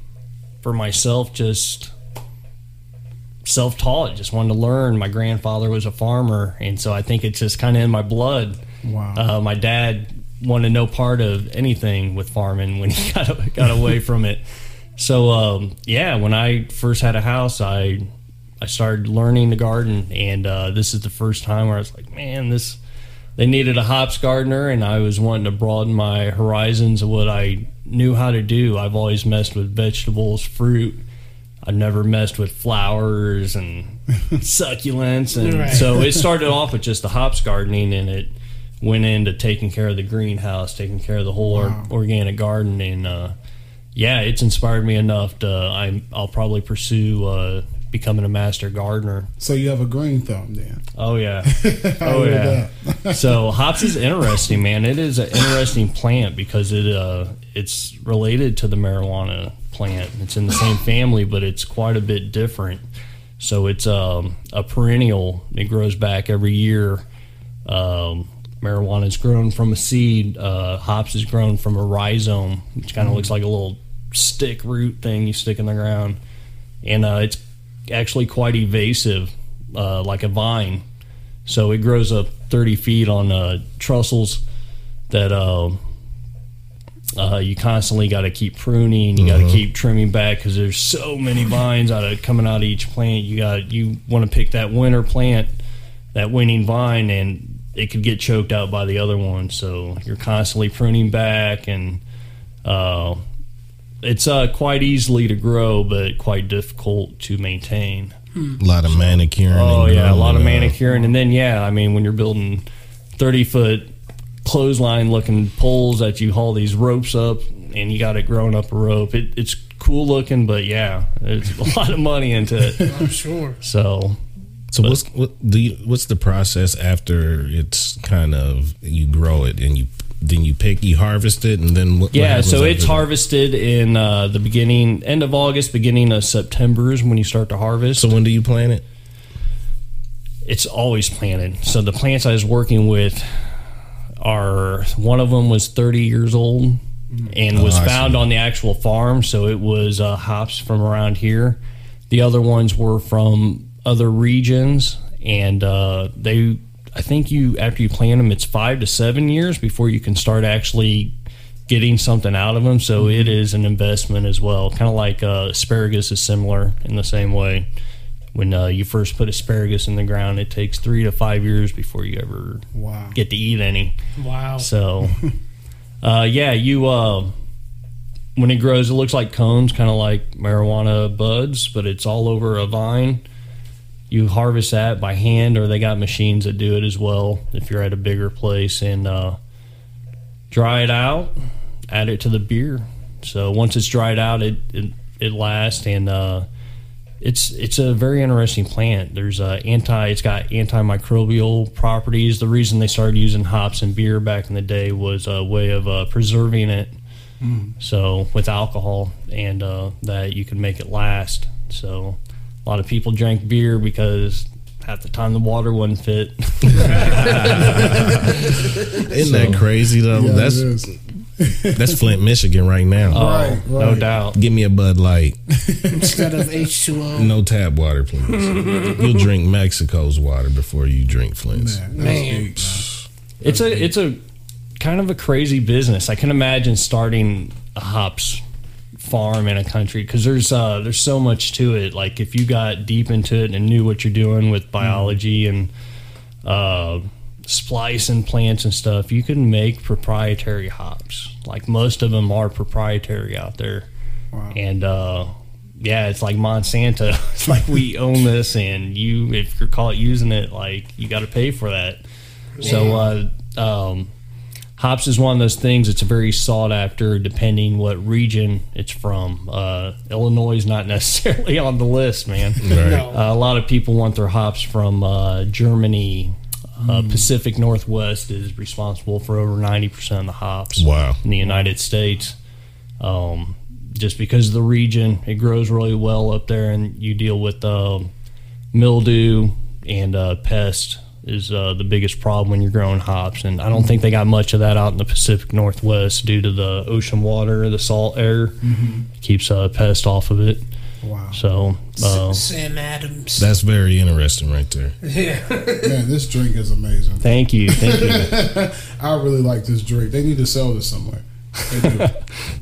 for myself, just self taught. Just wanted to learn. My grandfather was a farmer, and so I think it's just kind of in my blood. Wow. Uh, my dad wanted no part of anything with farming when he got got away from it. So um, yeah, when I first had a house, I I started learning the garden, and uh, this is the first time where I was like, man, this they needed a hops gardener, and I was wanting to broaden my horizons of what I knew how to do. I've always messed with vegetables, fruit. I never messed with flowers and succulents, and Right. so it started off with just the hops gardening, and it went into taking care of the greenhouse, taking care of the whole or- organic garden, and uh, yeah, it's inspired me enough to I I'll probably pursue uh, becoming a master gardener. So you have a green thumb then. Oh yeah, oh yeah. so hops is interesting, man. It is an interesting plant because it uh, it's related to the marijuana plant. It's in the same family, but it's quite a bit different. So it's um, a perennial. It grows back every year. Um, marijuana is grown from a seed. Uh, hops is grown from a rhizome, which kind of looks like a little stick root thing you stick in the ground, and uh, it's actually quite evasive, uh, like a vine. So it grows up 30 feet on uh, trussels that uh, uh, you constantly got to keep pruning. You got to keep trimming back because there's so many vines out of coming out of each plant. You got you want to pick that winter plant, that winning vine, and it could get choked out by the other one. So you're constantly pruning back, and uh, it's uh, quite easily to grow, but quite difficult to maintain. A lot of manicuring. Oh and yeah, a lot of uh, manicuring, and then yeah, I mean when you're building thirty foot clothesline looking poles that you haul these ropes up, and you got it growing up a rope. It, it's cool looking, but yeah, there's a lot of money into it. I'm sure. So So what's what do you, what's the process after it's kind of you grow it and you then you pick you harvest it and then what, what yeah, happens so it's that? harvested in uh, the beginning, end of August, beginning of September is when you start to harvest. So when do you plant it? it's always planted. So the plants I was working with are one of them was 30 years old and was Oh, found on the actual farm. So it was uh, hops from around here. The other ones were from other regions, and uh, they. I think you after you plant them, it's five to seven years before you can start actually getting something out of them. So it is an investment as well. Kind of like uh, asparagus is similar in the same way. When uh, you first put asparagus in the ground, it takes three to five years before you ever Wow. get to eat any. Wow. So, uh, yeah, you uh, when it grows, it looks like cones, kind of like marijuana buds, but it's all over a vine. You harvest that by hand, or they got machines that do it as well. If you're at a bigger place, and uh, dry it out, add it to the beer. So once it's dried out, it it, it lasts, and uh, it's it's a very interesting plant. There's uh, anti it's got antimicrobial properties. The reason they started using hops in beer back in the day was a way of uh, preserving it. So with alcohol and uh, that you can make it last. So a lot of people drank beer because half the time the water wouldn't fit. Isn't that crazy though? Yeah, that's that's Flint, Michigan right now. Oh, Right, no doubt. Give me a Bud Light, Instead of H2O. no tap water, please. You'll drink Mexico's water before you drink Flint's. Man, Man. deep, man. It's a it's a kind of a crazy business. I can imagine starting a hops farm in a country because there's uh, there's so much to it. Like if you got deep into it and knew what you're doing with biology and uh, splicing plants and stuff, you can make proprietary hops. Like most of them are proprietary out there, Wow. and uh, yeah, it's like Monsanto. It's like we own this, and you if you're caught using it, like you got to pay for that. So uh, um, hops is one of those things. It's very sought after, depending what region it's from. Uh, Illinois is not necessarily on the list, man. Right. No. Uh, a lot of people want their hops from uh, Germany. Uh, Pacific Northwest is responsible for over ninety percent of the hops Wow. in the United States. Um, just because of the region, it grows really well up there, and you deal with um, mildew and uh, pest is uh, the biggest problem when you're growing hops. And I don't think they got much of that out in the Pacific Northwest due to the ocean water, the salt air keeps uh, pest off of it. Wow. So uh, Sam Adams. That's very interesting right there. yeah. Man, this drink is amazing. thank you, thank you. I really like this drink. They need to sell this somewhere.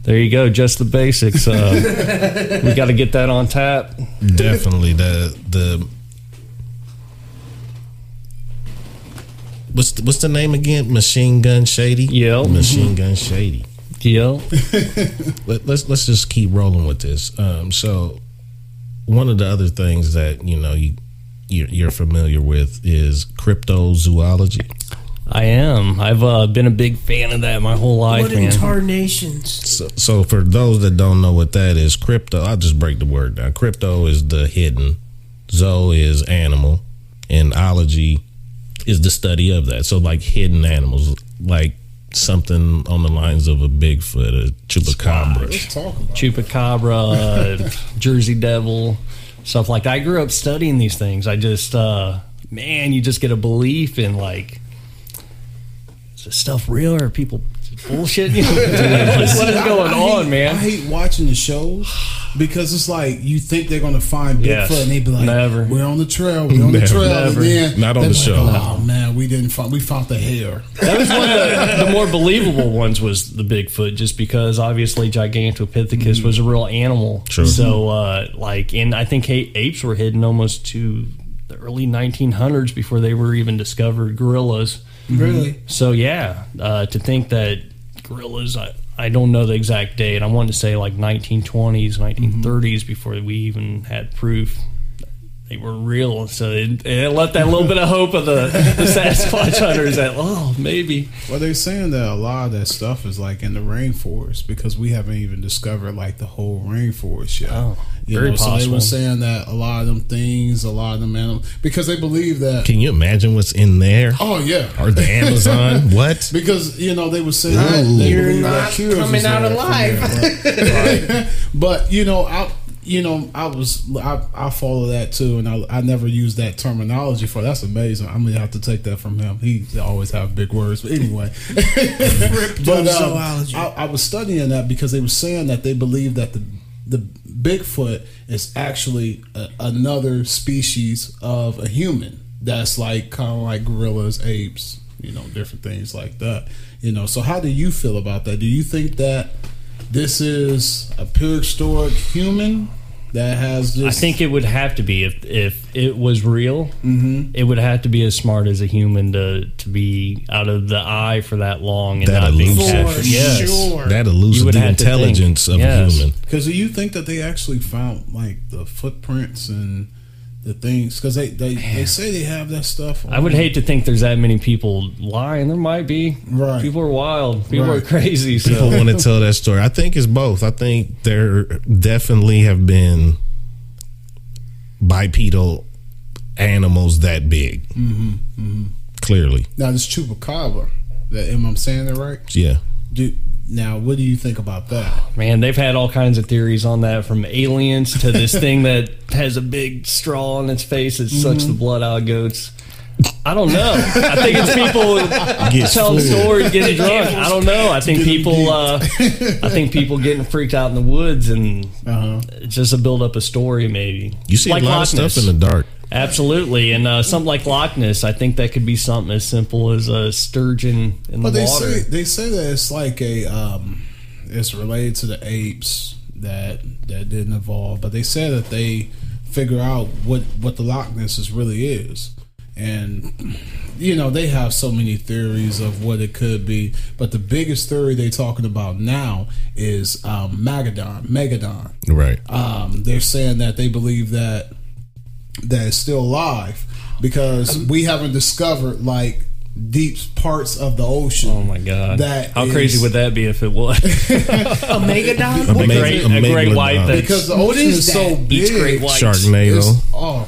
There you go, just the basics. Uh, we got to get that on tap. Definitely the the what's the, what's the name again? Machine Gun Shady. Yep. Machine Gun Shady. Yeah. Let, let's let's just keep rolling with this. Um, so one of the other things that you know you you're, you're familiar with is cryptozoology. I am. I've uh, been a big fan of that my whole life, What man. incarnations? So, so for those that don't know what that is, crypto. I'll just break the word down. Crypto is the hidden. Zo is animal, and ology is the study of that. So like hidden animals, like something on the lines of a Bigfoot, a chupacabra. Let's talk about. Chupacabra, Jersey Devil, stuff like that. I grew up studying these things. I just, uh, man, you just get a belief in like, is this stuff real or are people bullshit? You know, what is going I on, hate, man? I hate watching the shows because it's like you think they're gonna find Bigfoot Yes. and they be like, Never. "We're on the trail, we're on the trail," Never. and then Not on the like, show. Oh man, we didn't find we found the hair. That was one of the, the more believable ones was the Bigfoot, just because obviously Gigantopithecus was a real animal. Sure. So, uh, like, and I think a- apes were hidden almost to the early 1900s before they were even discovered. Gorillas. Really? So yeah, uh, to think that gorillas, I, I don't know the exact date. I wanted to say like 1920s, 1930s before we even had proof they were real. So it, it left that little bit of hope of the, the Sasquatch hunters that oh maybe Well, they're saying that a lot of that stuff is like in the rainforest because we haven't even discovered like the whole rainforest yet. Oh, you very know, so they were saying that a lot of them things, a lot of them animals, because they believe that. Can you imagine what's in there? Oh yeah, Or the Amazon? what? because you know they were saying Ooh. that they You're not coming out alive. there, but, but you know I. You know, I was I, I follow that too, and I, I never use that terminology for. That's amazing. I'm gonna have to take that from him. He always have big words, but anyway. but um. I, I was studying that because they were saying that they believe that the the Bigfoot is actually a, another species of a human that's like kind of like gorillas, apes, you know, different things like that. You know, so how do you feel about that? Do you think that this is a prehistoric human that has this. I think it would have to be if if it was real. Mm-hmm. It would have to be as smart as a human to to be out of the eye for that long and That not being elusive. For captured. Yes. sure. That You elusive the have to think. intelligence of Yes. a human. Because do you think that they actually found like the footprints and the things? Because they, they, they say they have that stuff. I would hate to think there's that many people lying. There might be. Right. People are wild. People Right. are crazy. So People want to tell that story. I think it's both. I think there definitely have been bipedal animals that big. Mm-hmm, Clearly, Now this chupacabra. That am I saying that right? yeah. Do, now, what do you think about that? Man, they've had all kinds of theories on that, from aliens to this thing that has a big straw on its face that sucks the blood out of goats. I don't know. I think it's people Gets telling full. stories, getting drunk. I don't know. I think people. Uh, I think people getting freaked out in the woods, and Uh-huh. just a build up a story, maybe. You see Like a lot Loch of Ness. stuff in the dark. Absolutely, and uh, something like Loch Ness, I think that could be something as simple as a sturgeon in the But they water. say they say that it's like a um, it's related to the apes that that didn't evolve. But they say that they figure out what what the Loch Ness is really is, and you know they have so many theories of what it could be. But the biggest theory they're talking about now is um, Megadon. Megadon. Right. um, they're saying that they believe that that it's still alive because we haven't discovered like deep parts of the ocean. oh my god! That How is- crazy would that be if it was? A megadon? a great, a a great megalodon. white that Because the ocean is is, so big. eats great whites. Sharknado. It's- oh,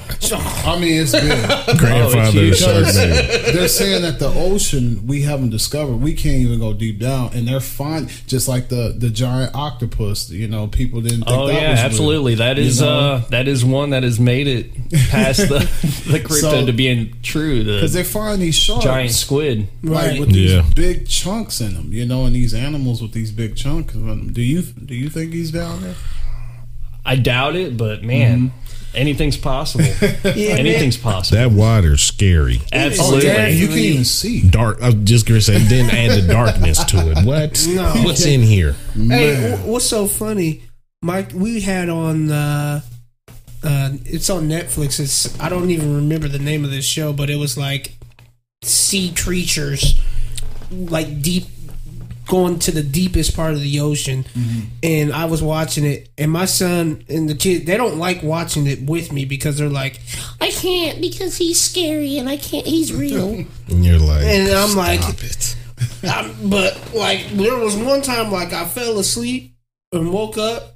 I mean, it's big. Grandfather huge. of Sharknado. They're saying that the ocean we haven't discovered. We can't even go deep down, and they're fine. Just like the the giant octopus. You know, people didn't. think Oh that yeah, was real, absolutely. That you is know? uh that is one that has made it past the the crypto So- to being true. because The they find these sharks. giant squid. like Right. with these Yeah. big chunks in them, you know, and these animals with these big chunks in them. Do you do you think he's down there? I doubt it, but man, Mm-hmm. anything's possible. Yeah, anything's possible. That water's scary. Absolutely. yeah. you can't even see. Dark. I was just gonna say, then add the darkness to it. What? No. What's in here? Hey, what's so funny, Mike? We had on. Uh, uh, it's on Netflix. It's I don't even remember the name of this show, but it was like sea creatures, like deep going to the deepest part of the ocean, and I was watching it, and my son and the kid they don't like watching it with me because they're like, I can't because he's scary and I can't. He's real, And you're like, and I'm like, it. I'm, but like there was one time like I fell asleep and woke up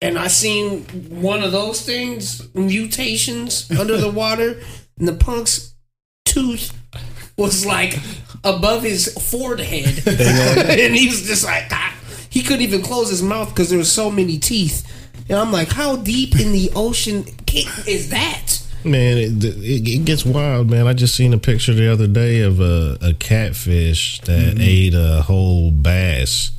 and I seen one of those things mutations under the water and the punk's tooth was like above his forehead. And he was just like ah. he couldn't even close his mouth because there were so many teeth. And I'm like how deep in the ocean is that? Man, it, it, it gets wild, man. I just seen a picture the other day of a, a catfish that ate a whole bass,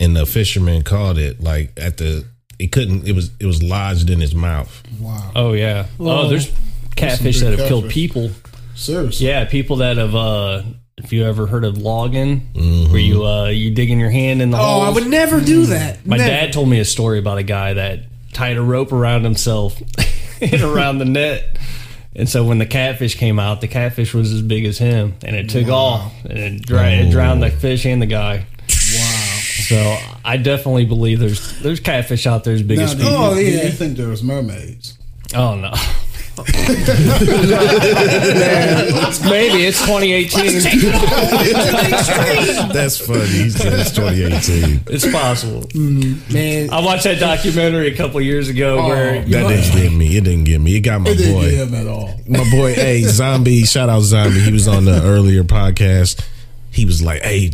and the fisherman caught it like at the. It couldn't. It was. It was lodged in his mouth. Wow. Oh yeah. Whoa. Oh, there's catfish big that have killed people. Seriously. Yeah, people that have. uh If you ever heard of logging, where you uh you digging your hand in the oh I would never do that My Never. dad told me a story about a guy that tied a rope around himself and around the net. And so when the catfish came out, the catfish was as big as him, and it took off and it, dra- it drowned the fish and the guy. Wow. So I definitely believe there's there's catfish out there as big Now, as people. you, Oh, yeah. you think there's mermaids? Oh no. Maybe it's 2018. That's funny. He said it's 2018. It's possible. man I watched that documentary a couple years ago where That didn't get me. It didn't get me. It got my It didn't boy. get him at all. my boy, hey, Zombie, shout out Zombie. He was on the earlier podcast. He was like, hey,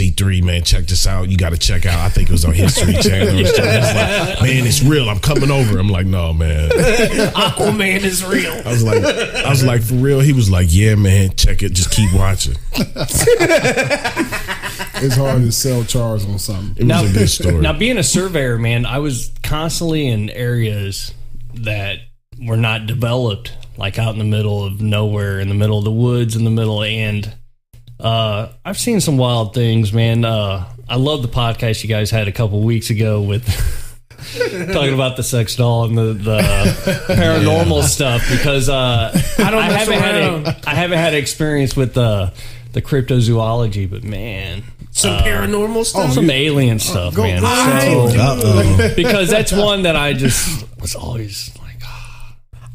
C3, man, check this out. You got to check out. I think it was on History Channel. Or something. Like, man, it's real. I'm coming over. I'm like, no, man. Aquaman is real I was like, I was like, for real. He was like, yeah, man, check it. Just keep watching. It's hard to sell Charles on something. It was a good story. Now, being a surveyor, man, I was constantly in areas that were not developed, like out in the middle of nowhere, in the middle of the woods, in the middle, and uh, I've seen some wild things, man. Uh, I love the podcast you guys had a couple weeks ago with talking about the sex doll and the, the paranormal stuff because uh, I don't mess haven't had around. a, I haven't had experience with the the cryptozoology, but man, some paranormal stuff some alien stuff, go- man. So- because that's one that I just was always like,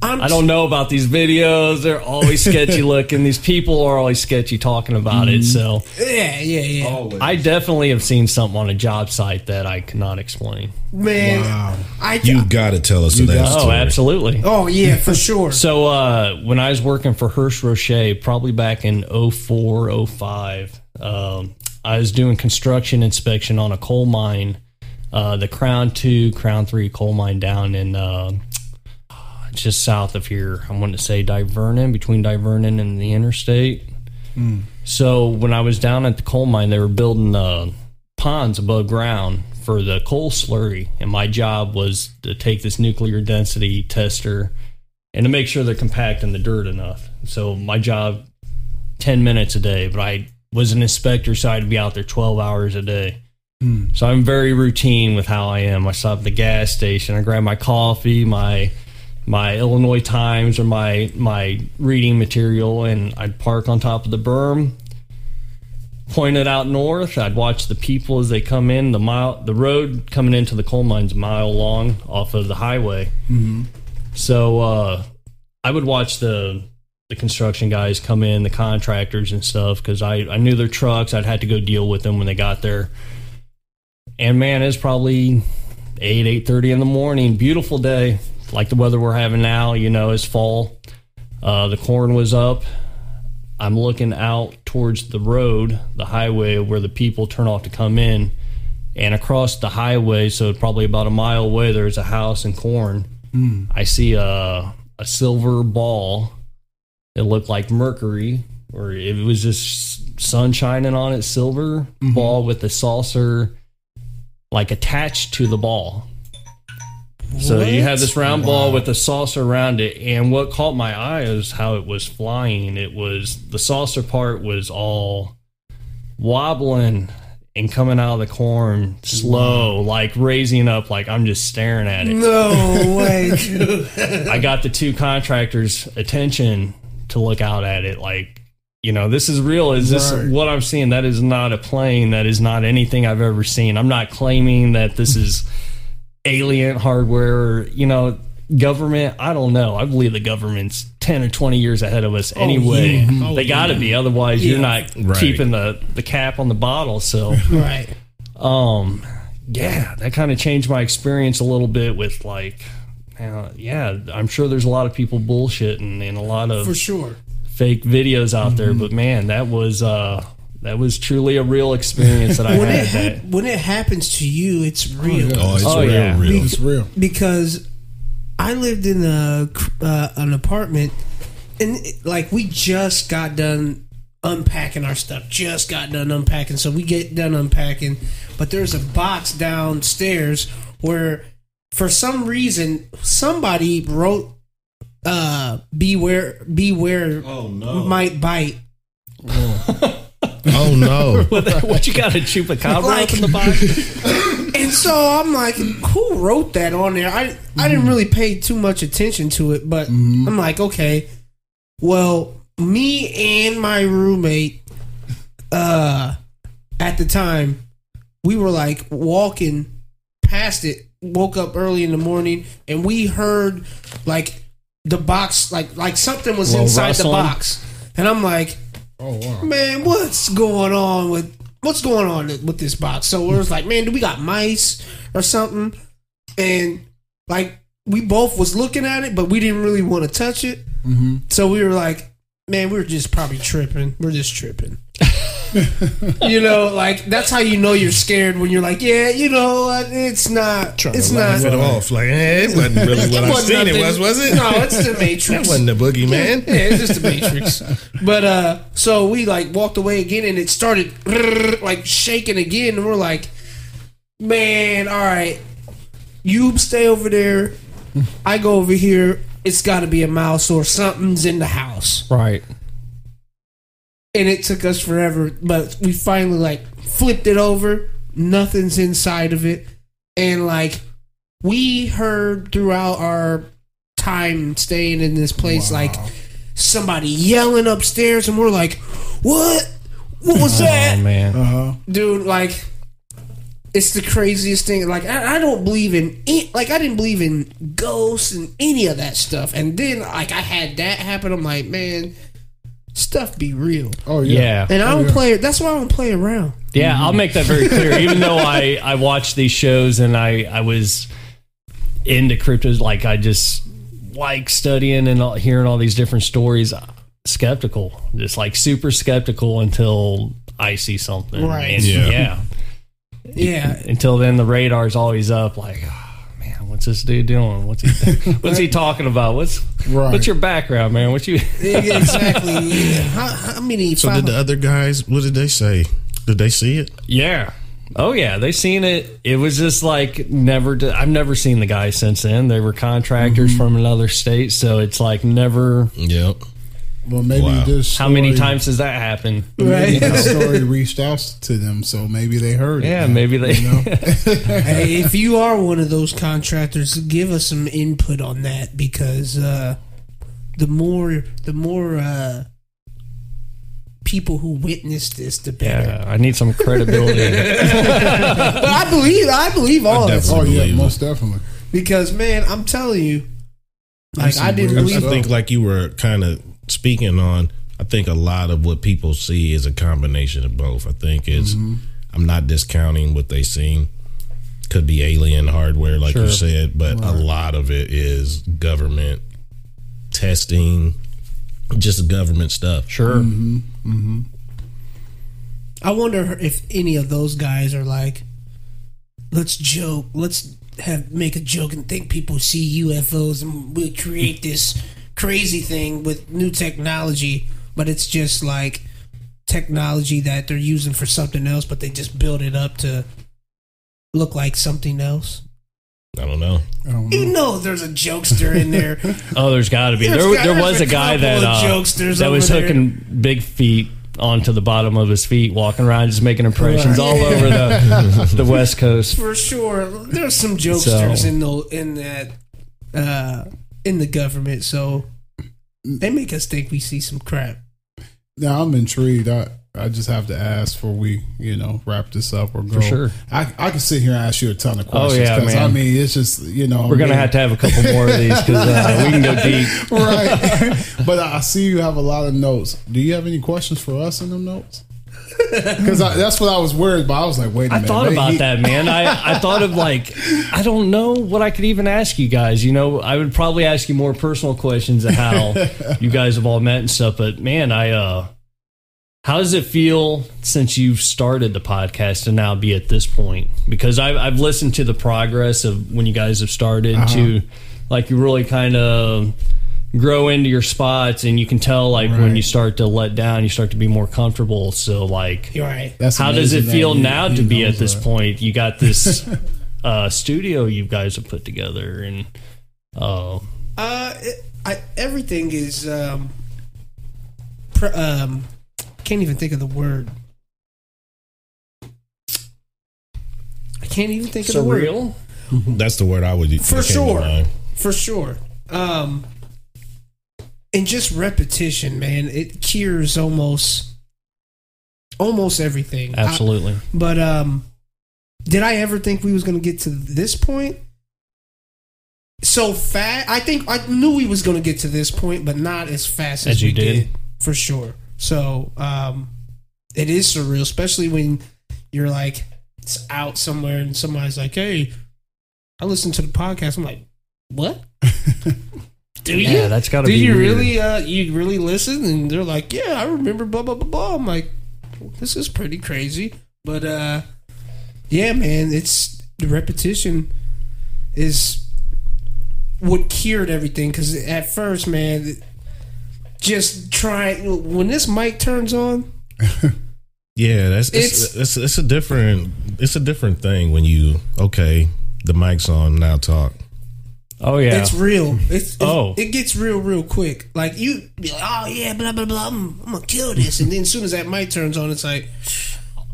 I'm I don't know about these videos. They're always sketchy looking. These people are always sketchy talking about it. So Yeah, yeah, yeah. I definitely have seen something on a job site that I cannot explain. Man, Wow. I You got to tell us that Oh, story. absolutely. Oh yeah, for sure. So uh, when I was working for Hurst-Rosche, probably back in 04, 05, um, I was doing construction inspection on a coal mine, uh, the Crown 2, Crown 3 coal mine down in uh, just south of here. I want to say Divernon, between Divernon and the interstate. So when I was down at the coal mine, they were building uh, ponds above ground for the coal slurry, and my job was to take this nuclear density tester and to make sure they're compacting the dirt enough. So my job, ten minutes a day, but I was an inspector, so I'd be out there twelve hours a day. So I'm very routine with how I am. I stop at the gas station, I grab my coffee, my my Illinois Times or my my reading material, and I'd park on top of the berm, point it out north. I'd watch the people as they come in. The mile, the road coming into the coal mine's a mile long off of the highway. So uh, I would watch the the construction guys come in, the contractors and stuff, because I, I knew their trucks. I'd had to go deal with them when they got there. And man, it's probably eight eight thirty in the morning. Beautiful day, like the weather we're having now. You know, it's fall. Uh, the corn was up. I'm looking out towards the road, the highway where the people turn off to come in, and across the highway, so probably about a mile away, there's a house and corn. I see a a silver ball. It looked like mercury, or it was just sun shining on it. Silver ball with the saucer, like attached to the ball. So you had this round ball with a saucer around it, and what caught my eye is how it was flying. It was the saucer part was all wobbling and coming out of the corn slow, like raising up, like I'm just staring at it. no way, dude. I got the two contractors' attention to look out at it. Like, you know, this is real. Is this Right. what I'm seeing? That is not a plane. That is not anything I've ever seen. I'm not claiming that this is alien hardware. Or, you know, government. I don't know. I believe the government's ten or twenty years ahead of us anyway. yeah. Oh, they got to be. Otherwise, you're not Right. keeping the the cap on the bottle. So. Right. um yeah that kind of changed my experience a little bit with like uh, yeah i'm sure there's a lot of people bullshitting and a lot of For sure. fake videos out there Mm-hmm. but man that was uh that was truly a real experience that i When had it that when it happens to you, it's real. yeah. Oh, it's Oh, real, yeah. real. It's real. because I lived in a uh, an apartment, and it- like we just got done unpacking our stuff. Just got done unpacking, so we get done unpacking. But there's a box downstairs where, for some reason, somebody wrote, uh, "Beware, beware, Oh no! might bite." oh no! what, what you got a chupacabra Like- up in the box And so I'm like, who wrote that on there? I I didn't really pay too much attention to it, but I'm like, okay, well, me and my roommate, uh, at the time, we were like walking past it. Woke up early in the morning, and we heard like the box, like like something was Little inside the box, and I'm like, Oh wow. man, what's going on with what's going on with this box? So it was like, man, do we got mice or something? And like we both was looking at it, but we didn't really want to touch it. Mm-hmm. So we were like, man, we're just probably tripping. We're just tripping. you know, like that's how you know you're scared when you're like, yeah, you know? It's not. Trying it's to laugh not. it off like eh, it wasn't really what I wasn't seen. It nothing- was, was it? No, it's the that Matrix. wasn't the boogeyman. Yeah, it's just the Matrix. but uh so we like walked away again and it started like shaking again and we're like, Man, all right. You stay over there. I go over here. It's gotta be a mouse or something's in the house. right And it took us forever, but we finally like flipped it over. Nothing's inside of it. And like we heard throughout our time staying in this place like somebody yelling upstairs and we're like what? What was oh that? man. Uh huh. dude like it's the craziest thing. Like I, I don't believe in any- like i didn't believe in ghosts and any of that stuff. And then like i had that happen. I'm like man stuff be real Oh yeah. yeah and i Oh, don't yeah. play that's why i don't play around Yeah, I'll make that very clear. Even though I I watched these shows and I I was into cryptos, like I just like studying and all, hearing all these different stories. Uh, skeptical, just like super skeptical until I see something. Right. And Yeah. yeah. yeah Until then, the radar's always up. Like, oh, man, what's this dude doing? What's he What's he talking about? What's Right. What's your background, man? What you? exactly yeah. how, how many So did the other guys? What did they say? Did they see it? Yeah. Oh yeah, they seen it. It was just like never. I've never seen the guys since then. They were contractors Mm-hmm. from another state, so it's like never. Yep. Well, maybe Wow. this. How many times does that happen? Maybe Right. this story reached out to them, so maybe they heard it. Yeah, maybe they. You know? hey, if you are one of those contractors, give us some input on that because uh, the more the more uh, people who witness this, the better. yeah, I need some credibility. But I believe I believe all of it Oh yeah, Believe it. most definitely. because man, I'm telling you, like I didn't believe. I think like you were kind of speaking on. I think a lot of what people see is a combination of both. I think is mm-hmm. I'm not discounting what they seen. Could be alien hardware, like you said, but a lot of it is government testing, just government stuff. sure. Mm-hmm. Mm-hmm. I wonder if any of those guys are like, let's joke, let's have make a joke and think people see UFOs and we'll create this crazy thing with new technology, but it's just like technology that they're using for something else, but they just build it up to look like something else. I don't know. I don't know. You know, there's a jokester in there. Oh, there's got to be. There's There, got- there was a a guy that uh, jokesters that was over there. hooking big feet onto the bottom of his feet, walking around, just making impressions all over the the West Coast. for sure. There's some jokesters So- in the in that uh, in the government, so they make us think we see some crap. Now I'm intrigued. I I just have to ask for we you know wrap this up or go. sure. I I can sit here and ask you a ton of questions. Oh, questions. yeah, 'cause, man. I mean, it's just you know We're gonna have to have a couple more of these because uh, we can go deep. right. but I see you have a lot of notes. Do you have any questions for us in them notes? Because that's what I was worried about. I was like, wait a I minute. I thought about he- that, man. I, I thought of like, I don't know what I could even ask you guys. You know, I would probably ask you more personal questions of how you guys have all met and stuff. But man, I, uh, how does it feel since you've started the podcast to now be at this point? Because I've, I've listened to the progress of when you guys have started Uh-huh. to like you really kind of grow into your spots and you can tell like when you start to let down, you start to be more comfortable. So like, You're right. That's how does it feel he- now he to be at this that. point? You got this uh, studio you guys have put together, and uh, Uh, it, I, everything is um, pr- um, can't even think of the word. I can't even think of the word. That's the word I would use. For that came to sure. for sure. Um, and just repetition, man, it cures almost almost everything. I- Absolutely. but um, did I ever think we was gonna get to this point? So fast. I think I knew we was gonna get to this point, but not as fast as, As you we did. for sure. So um, it is surreal, especially when you're like it's out somewhere and somebody's like, "Hey, I listened to the podcast." I'm like, "What? Do you? Yeah, that's gotta Do be you weird. really? Uh, you really listen?" And they're like, "Yeah, I remember." Blah blah blah blah. I'm like, "This is pretty crazy," but uh, yeah, man, it's the repetition is what cured everything. Because at first, man, just try when this mic turns on. Yeah, that's it's, it's it's a different it's a different thing when you okay the mic's on now talk. Oh yeah. It's real. It's, it's Oh. it gets real real quick. Like you be like, oh yeah, blah blah blah. I'm, I'm gonna kill this, and then as soon as that mic turns on, it's like,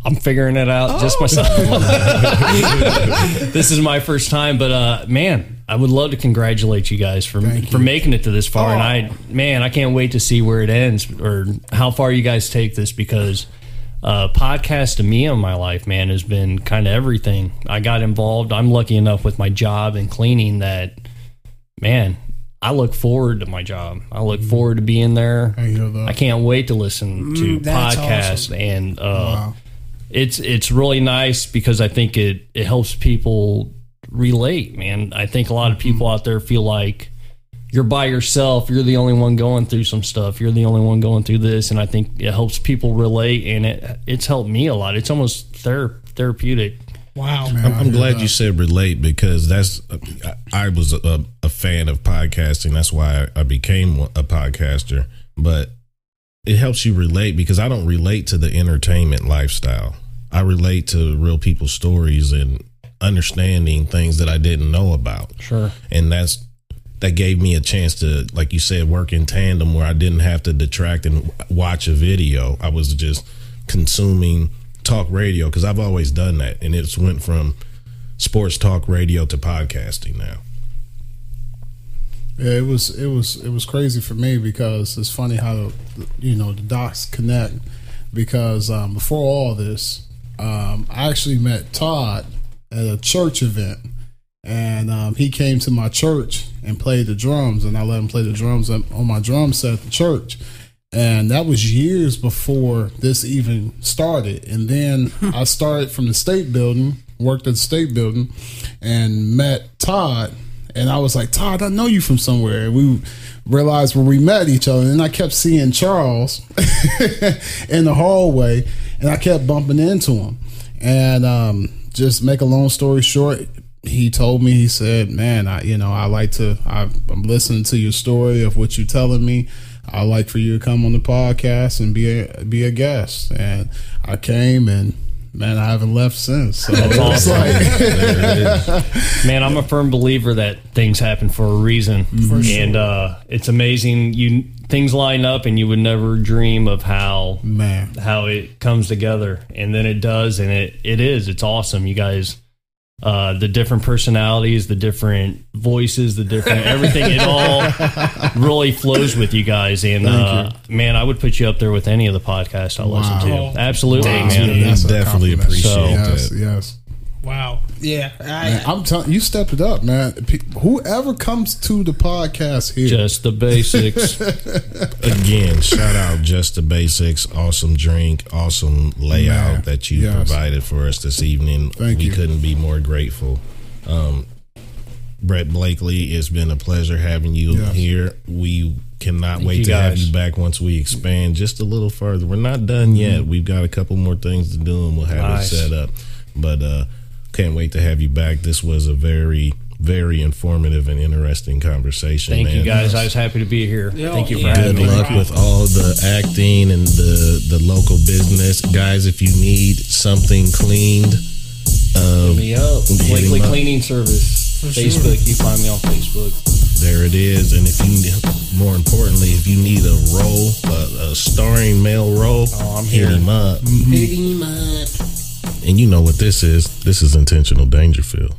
I'm figuring it out just Oh. myself. this is my first time, but uh, man, I would love to congratulate you guys for for making it to this far. And I, man, I can't wait to see where it ends or how far you guys take this because uh, podcast to me in my life, man, has been kind of everything. I got involved. I'm lucky enough with my job and cleaning that, man. I look forward to my job. I look forward to being there. I. I can't wait to listen to Mm, podcasts awesome. and uh, Wow. it's it's really nice because I think it it helps people relate, man. I think a lot of people out there feel like you're by yourself, you're the only one going through some stuff, you're the only one going through this, and I think it helps people relate, and it it's helped me a lot. It's almost thera- therapeutic. Wow. I'm, I I'm glad that. you said relate because that's I, I was a, a fan of podcasting. That's why I, I became a podcaster. But it helps you relate because I don't relate to the entertainment lifestyle. I relate to real people's stories and understanding things that I didn't know about. Sure. and that's that gave me a chance to like you said work in tandem where i didn't have to detract and watch a video i was just consuming talk radio because i've always done that and it's went from sports talk radio to podcasting now Yeah, it was it was it was crazy for me because it's funny how you know the dots connect because um, before all this, um, I actually met Todd at a church event, and um, he came to my church and played the drums, and I let him play the drums on on my drum set at the church. And that was years before this even started. And then I started from the state building, worked at the state building, and met Todd. And I was like, Todd, I know you from somewhere. And we realized where we met each other. And I kept seeing Charles in the hallway, and I kept bumping into him. And um, just make a long story short, he told me, he said, Man, I, you know, I like to, I, I'm listening to your story of what you're telling me. I like for you to come on the podcast and be a be a guest. And I came and man, I haven't left since. So That's awesome. like There it is. Man, I'm a firm believer that things happen for a reason, and uh, it's amazing. You things line up, and you would never dream of how man. how it comes together, and then it does, and it it is. It's awesome. You guys uh, the different personalities, the different voices, the different everything. It all really flows with you guys. And uh, man, I would put you up there with any of the podcasts I listen to. Absolutely, Wow. man. Yeah, That's a definitely compliment. appreciate yes, that. yes. Wow. Yeah. I, Man, I'm telling you, stepped it up, man. Pe- Whoever comes to the podcast here, Just the basics. Again, shout out just the basics. Awesome drink, awesome layout Man, that you yes. provided for us this evening. Thank we you. couldn't be more grateful. Um, Brett Blakley, it's been a pleasure having you Yes. here. We cannot wait you, to have you back once we expand just a little further. We're not done yet. We've got a couple more things to do, and we'll have Nice. it set up. But uh, can't wait to have you back. This was a very, very informative and interesting conversation. Thank you man. guys. I was happy to be here. Yeah. Thank you for Yeah. having Good me. Good luck with all the acting and the the local business, guys. If you need something cleaned, uh, me up. Hit Blakley him up. Cleaning Service. sure. Facebook. You find me on Facebook. there it is. And if you, need- more importantly, if you need a role, a, a starring male role, Oh, I'm hit here. him up. Hit him up. And you know what this is? This is intentional Dangerfield.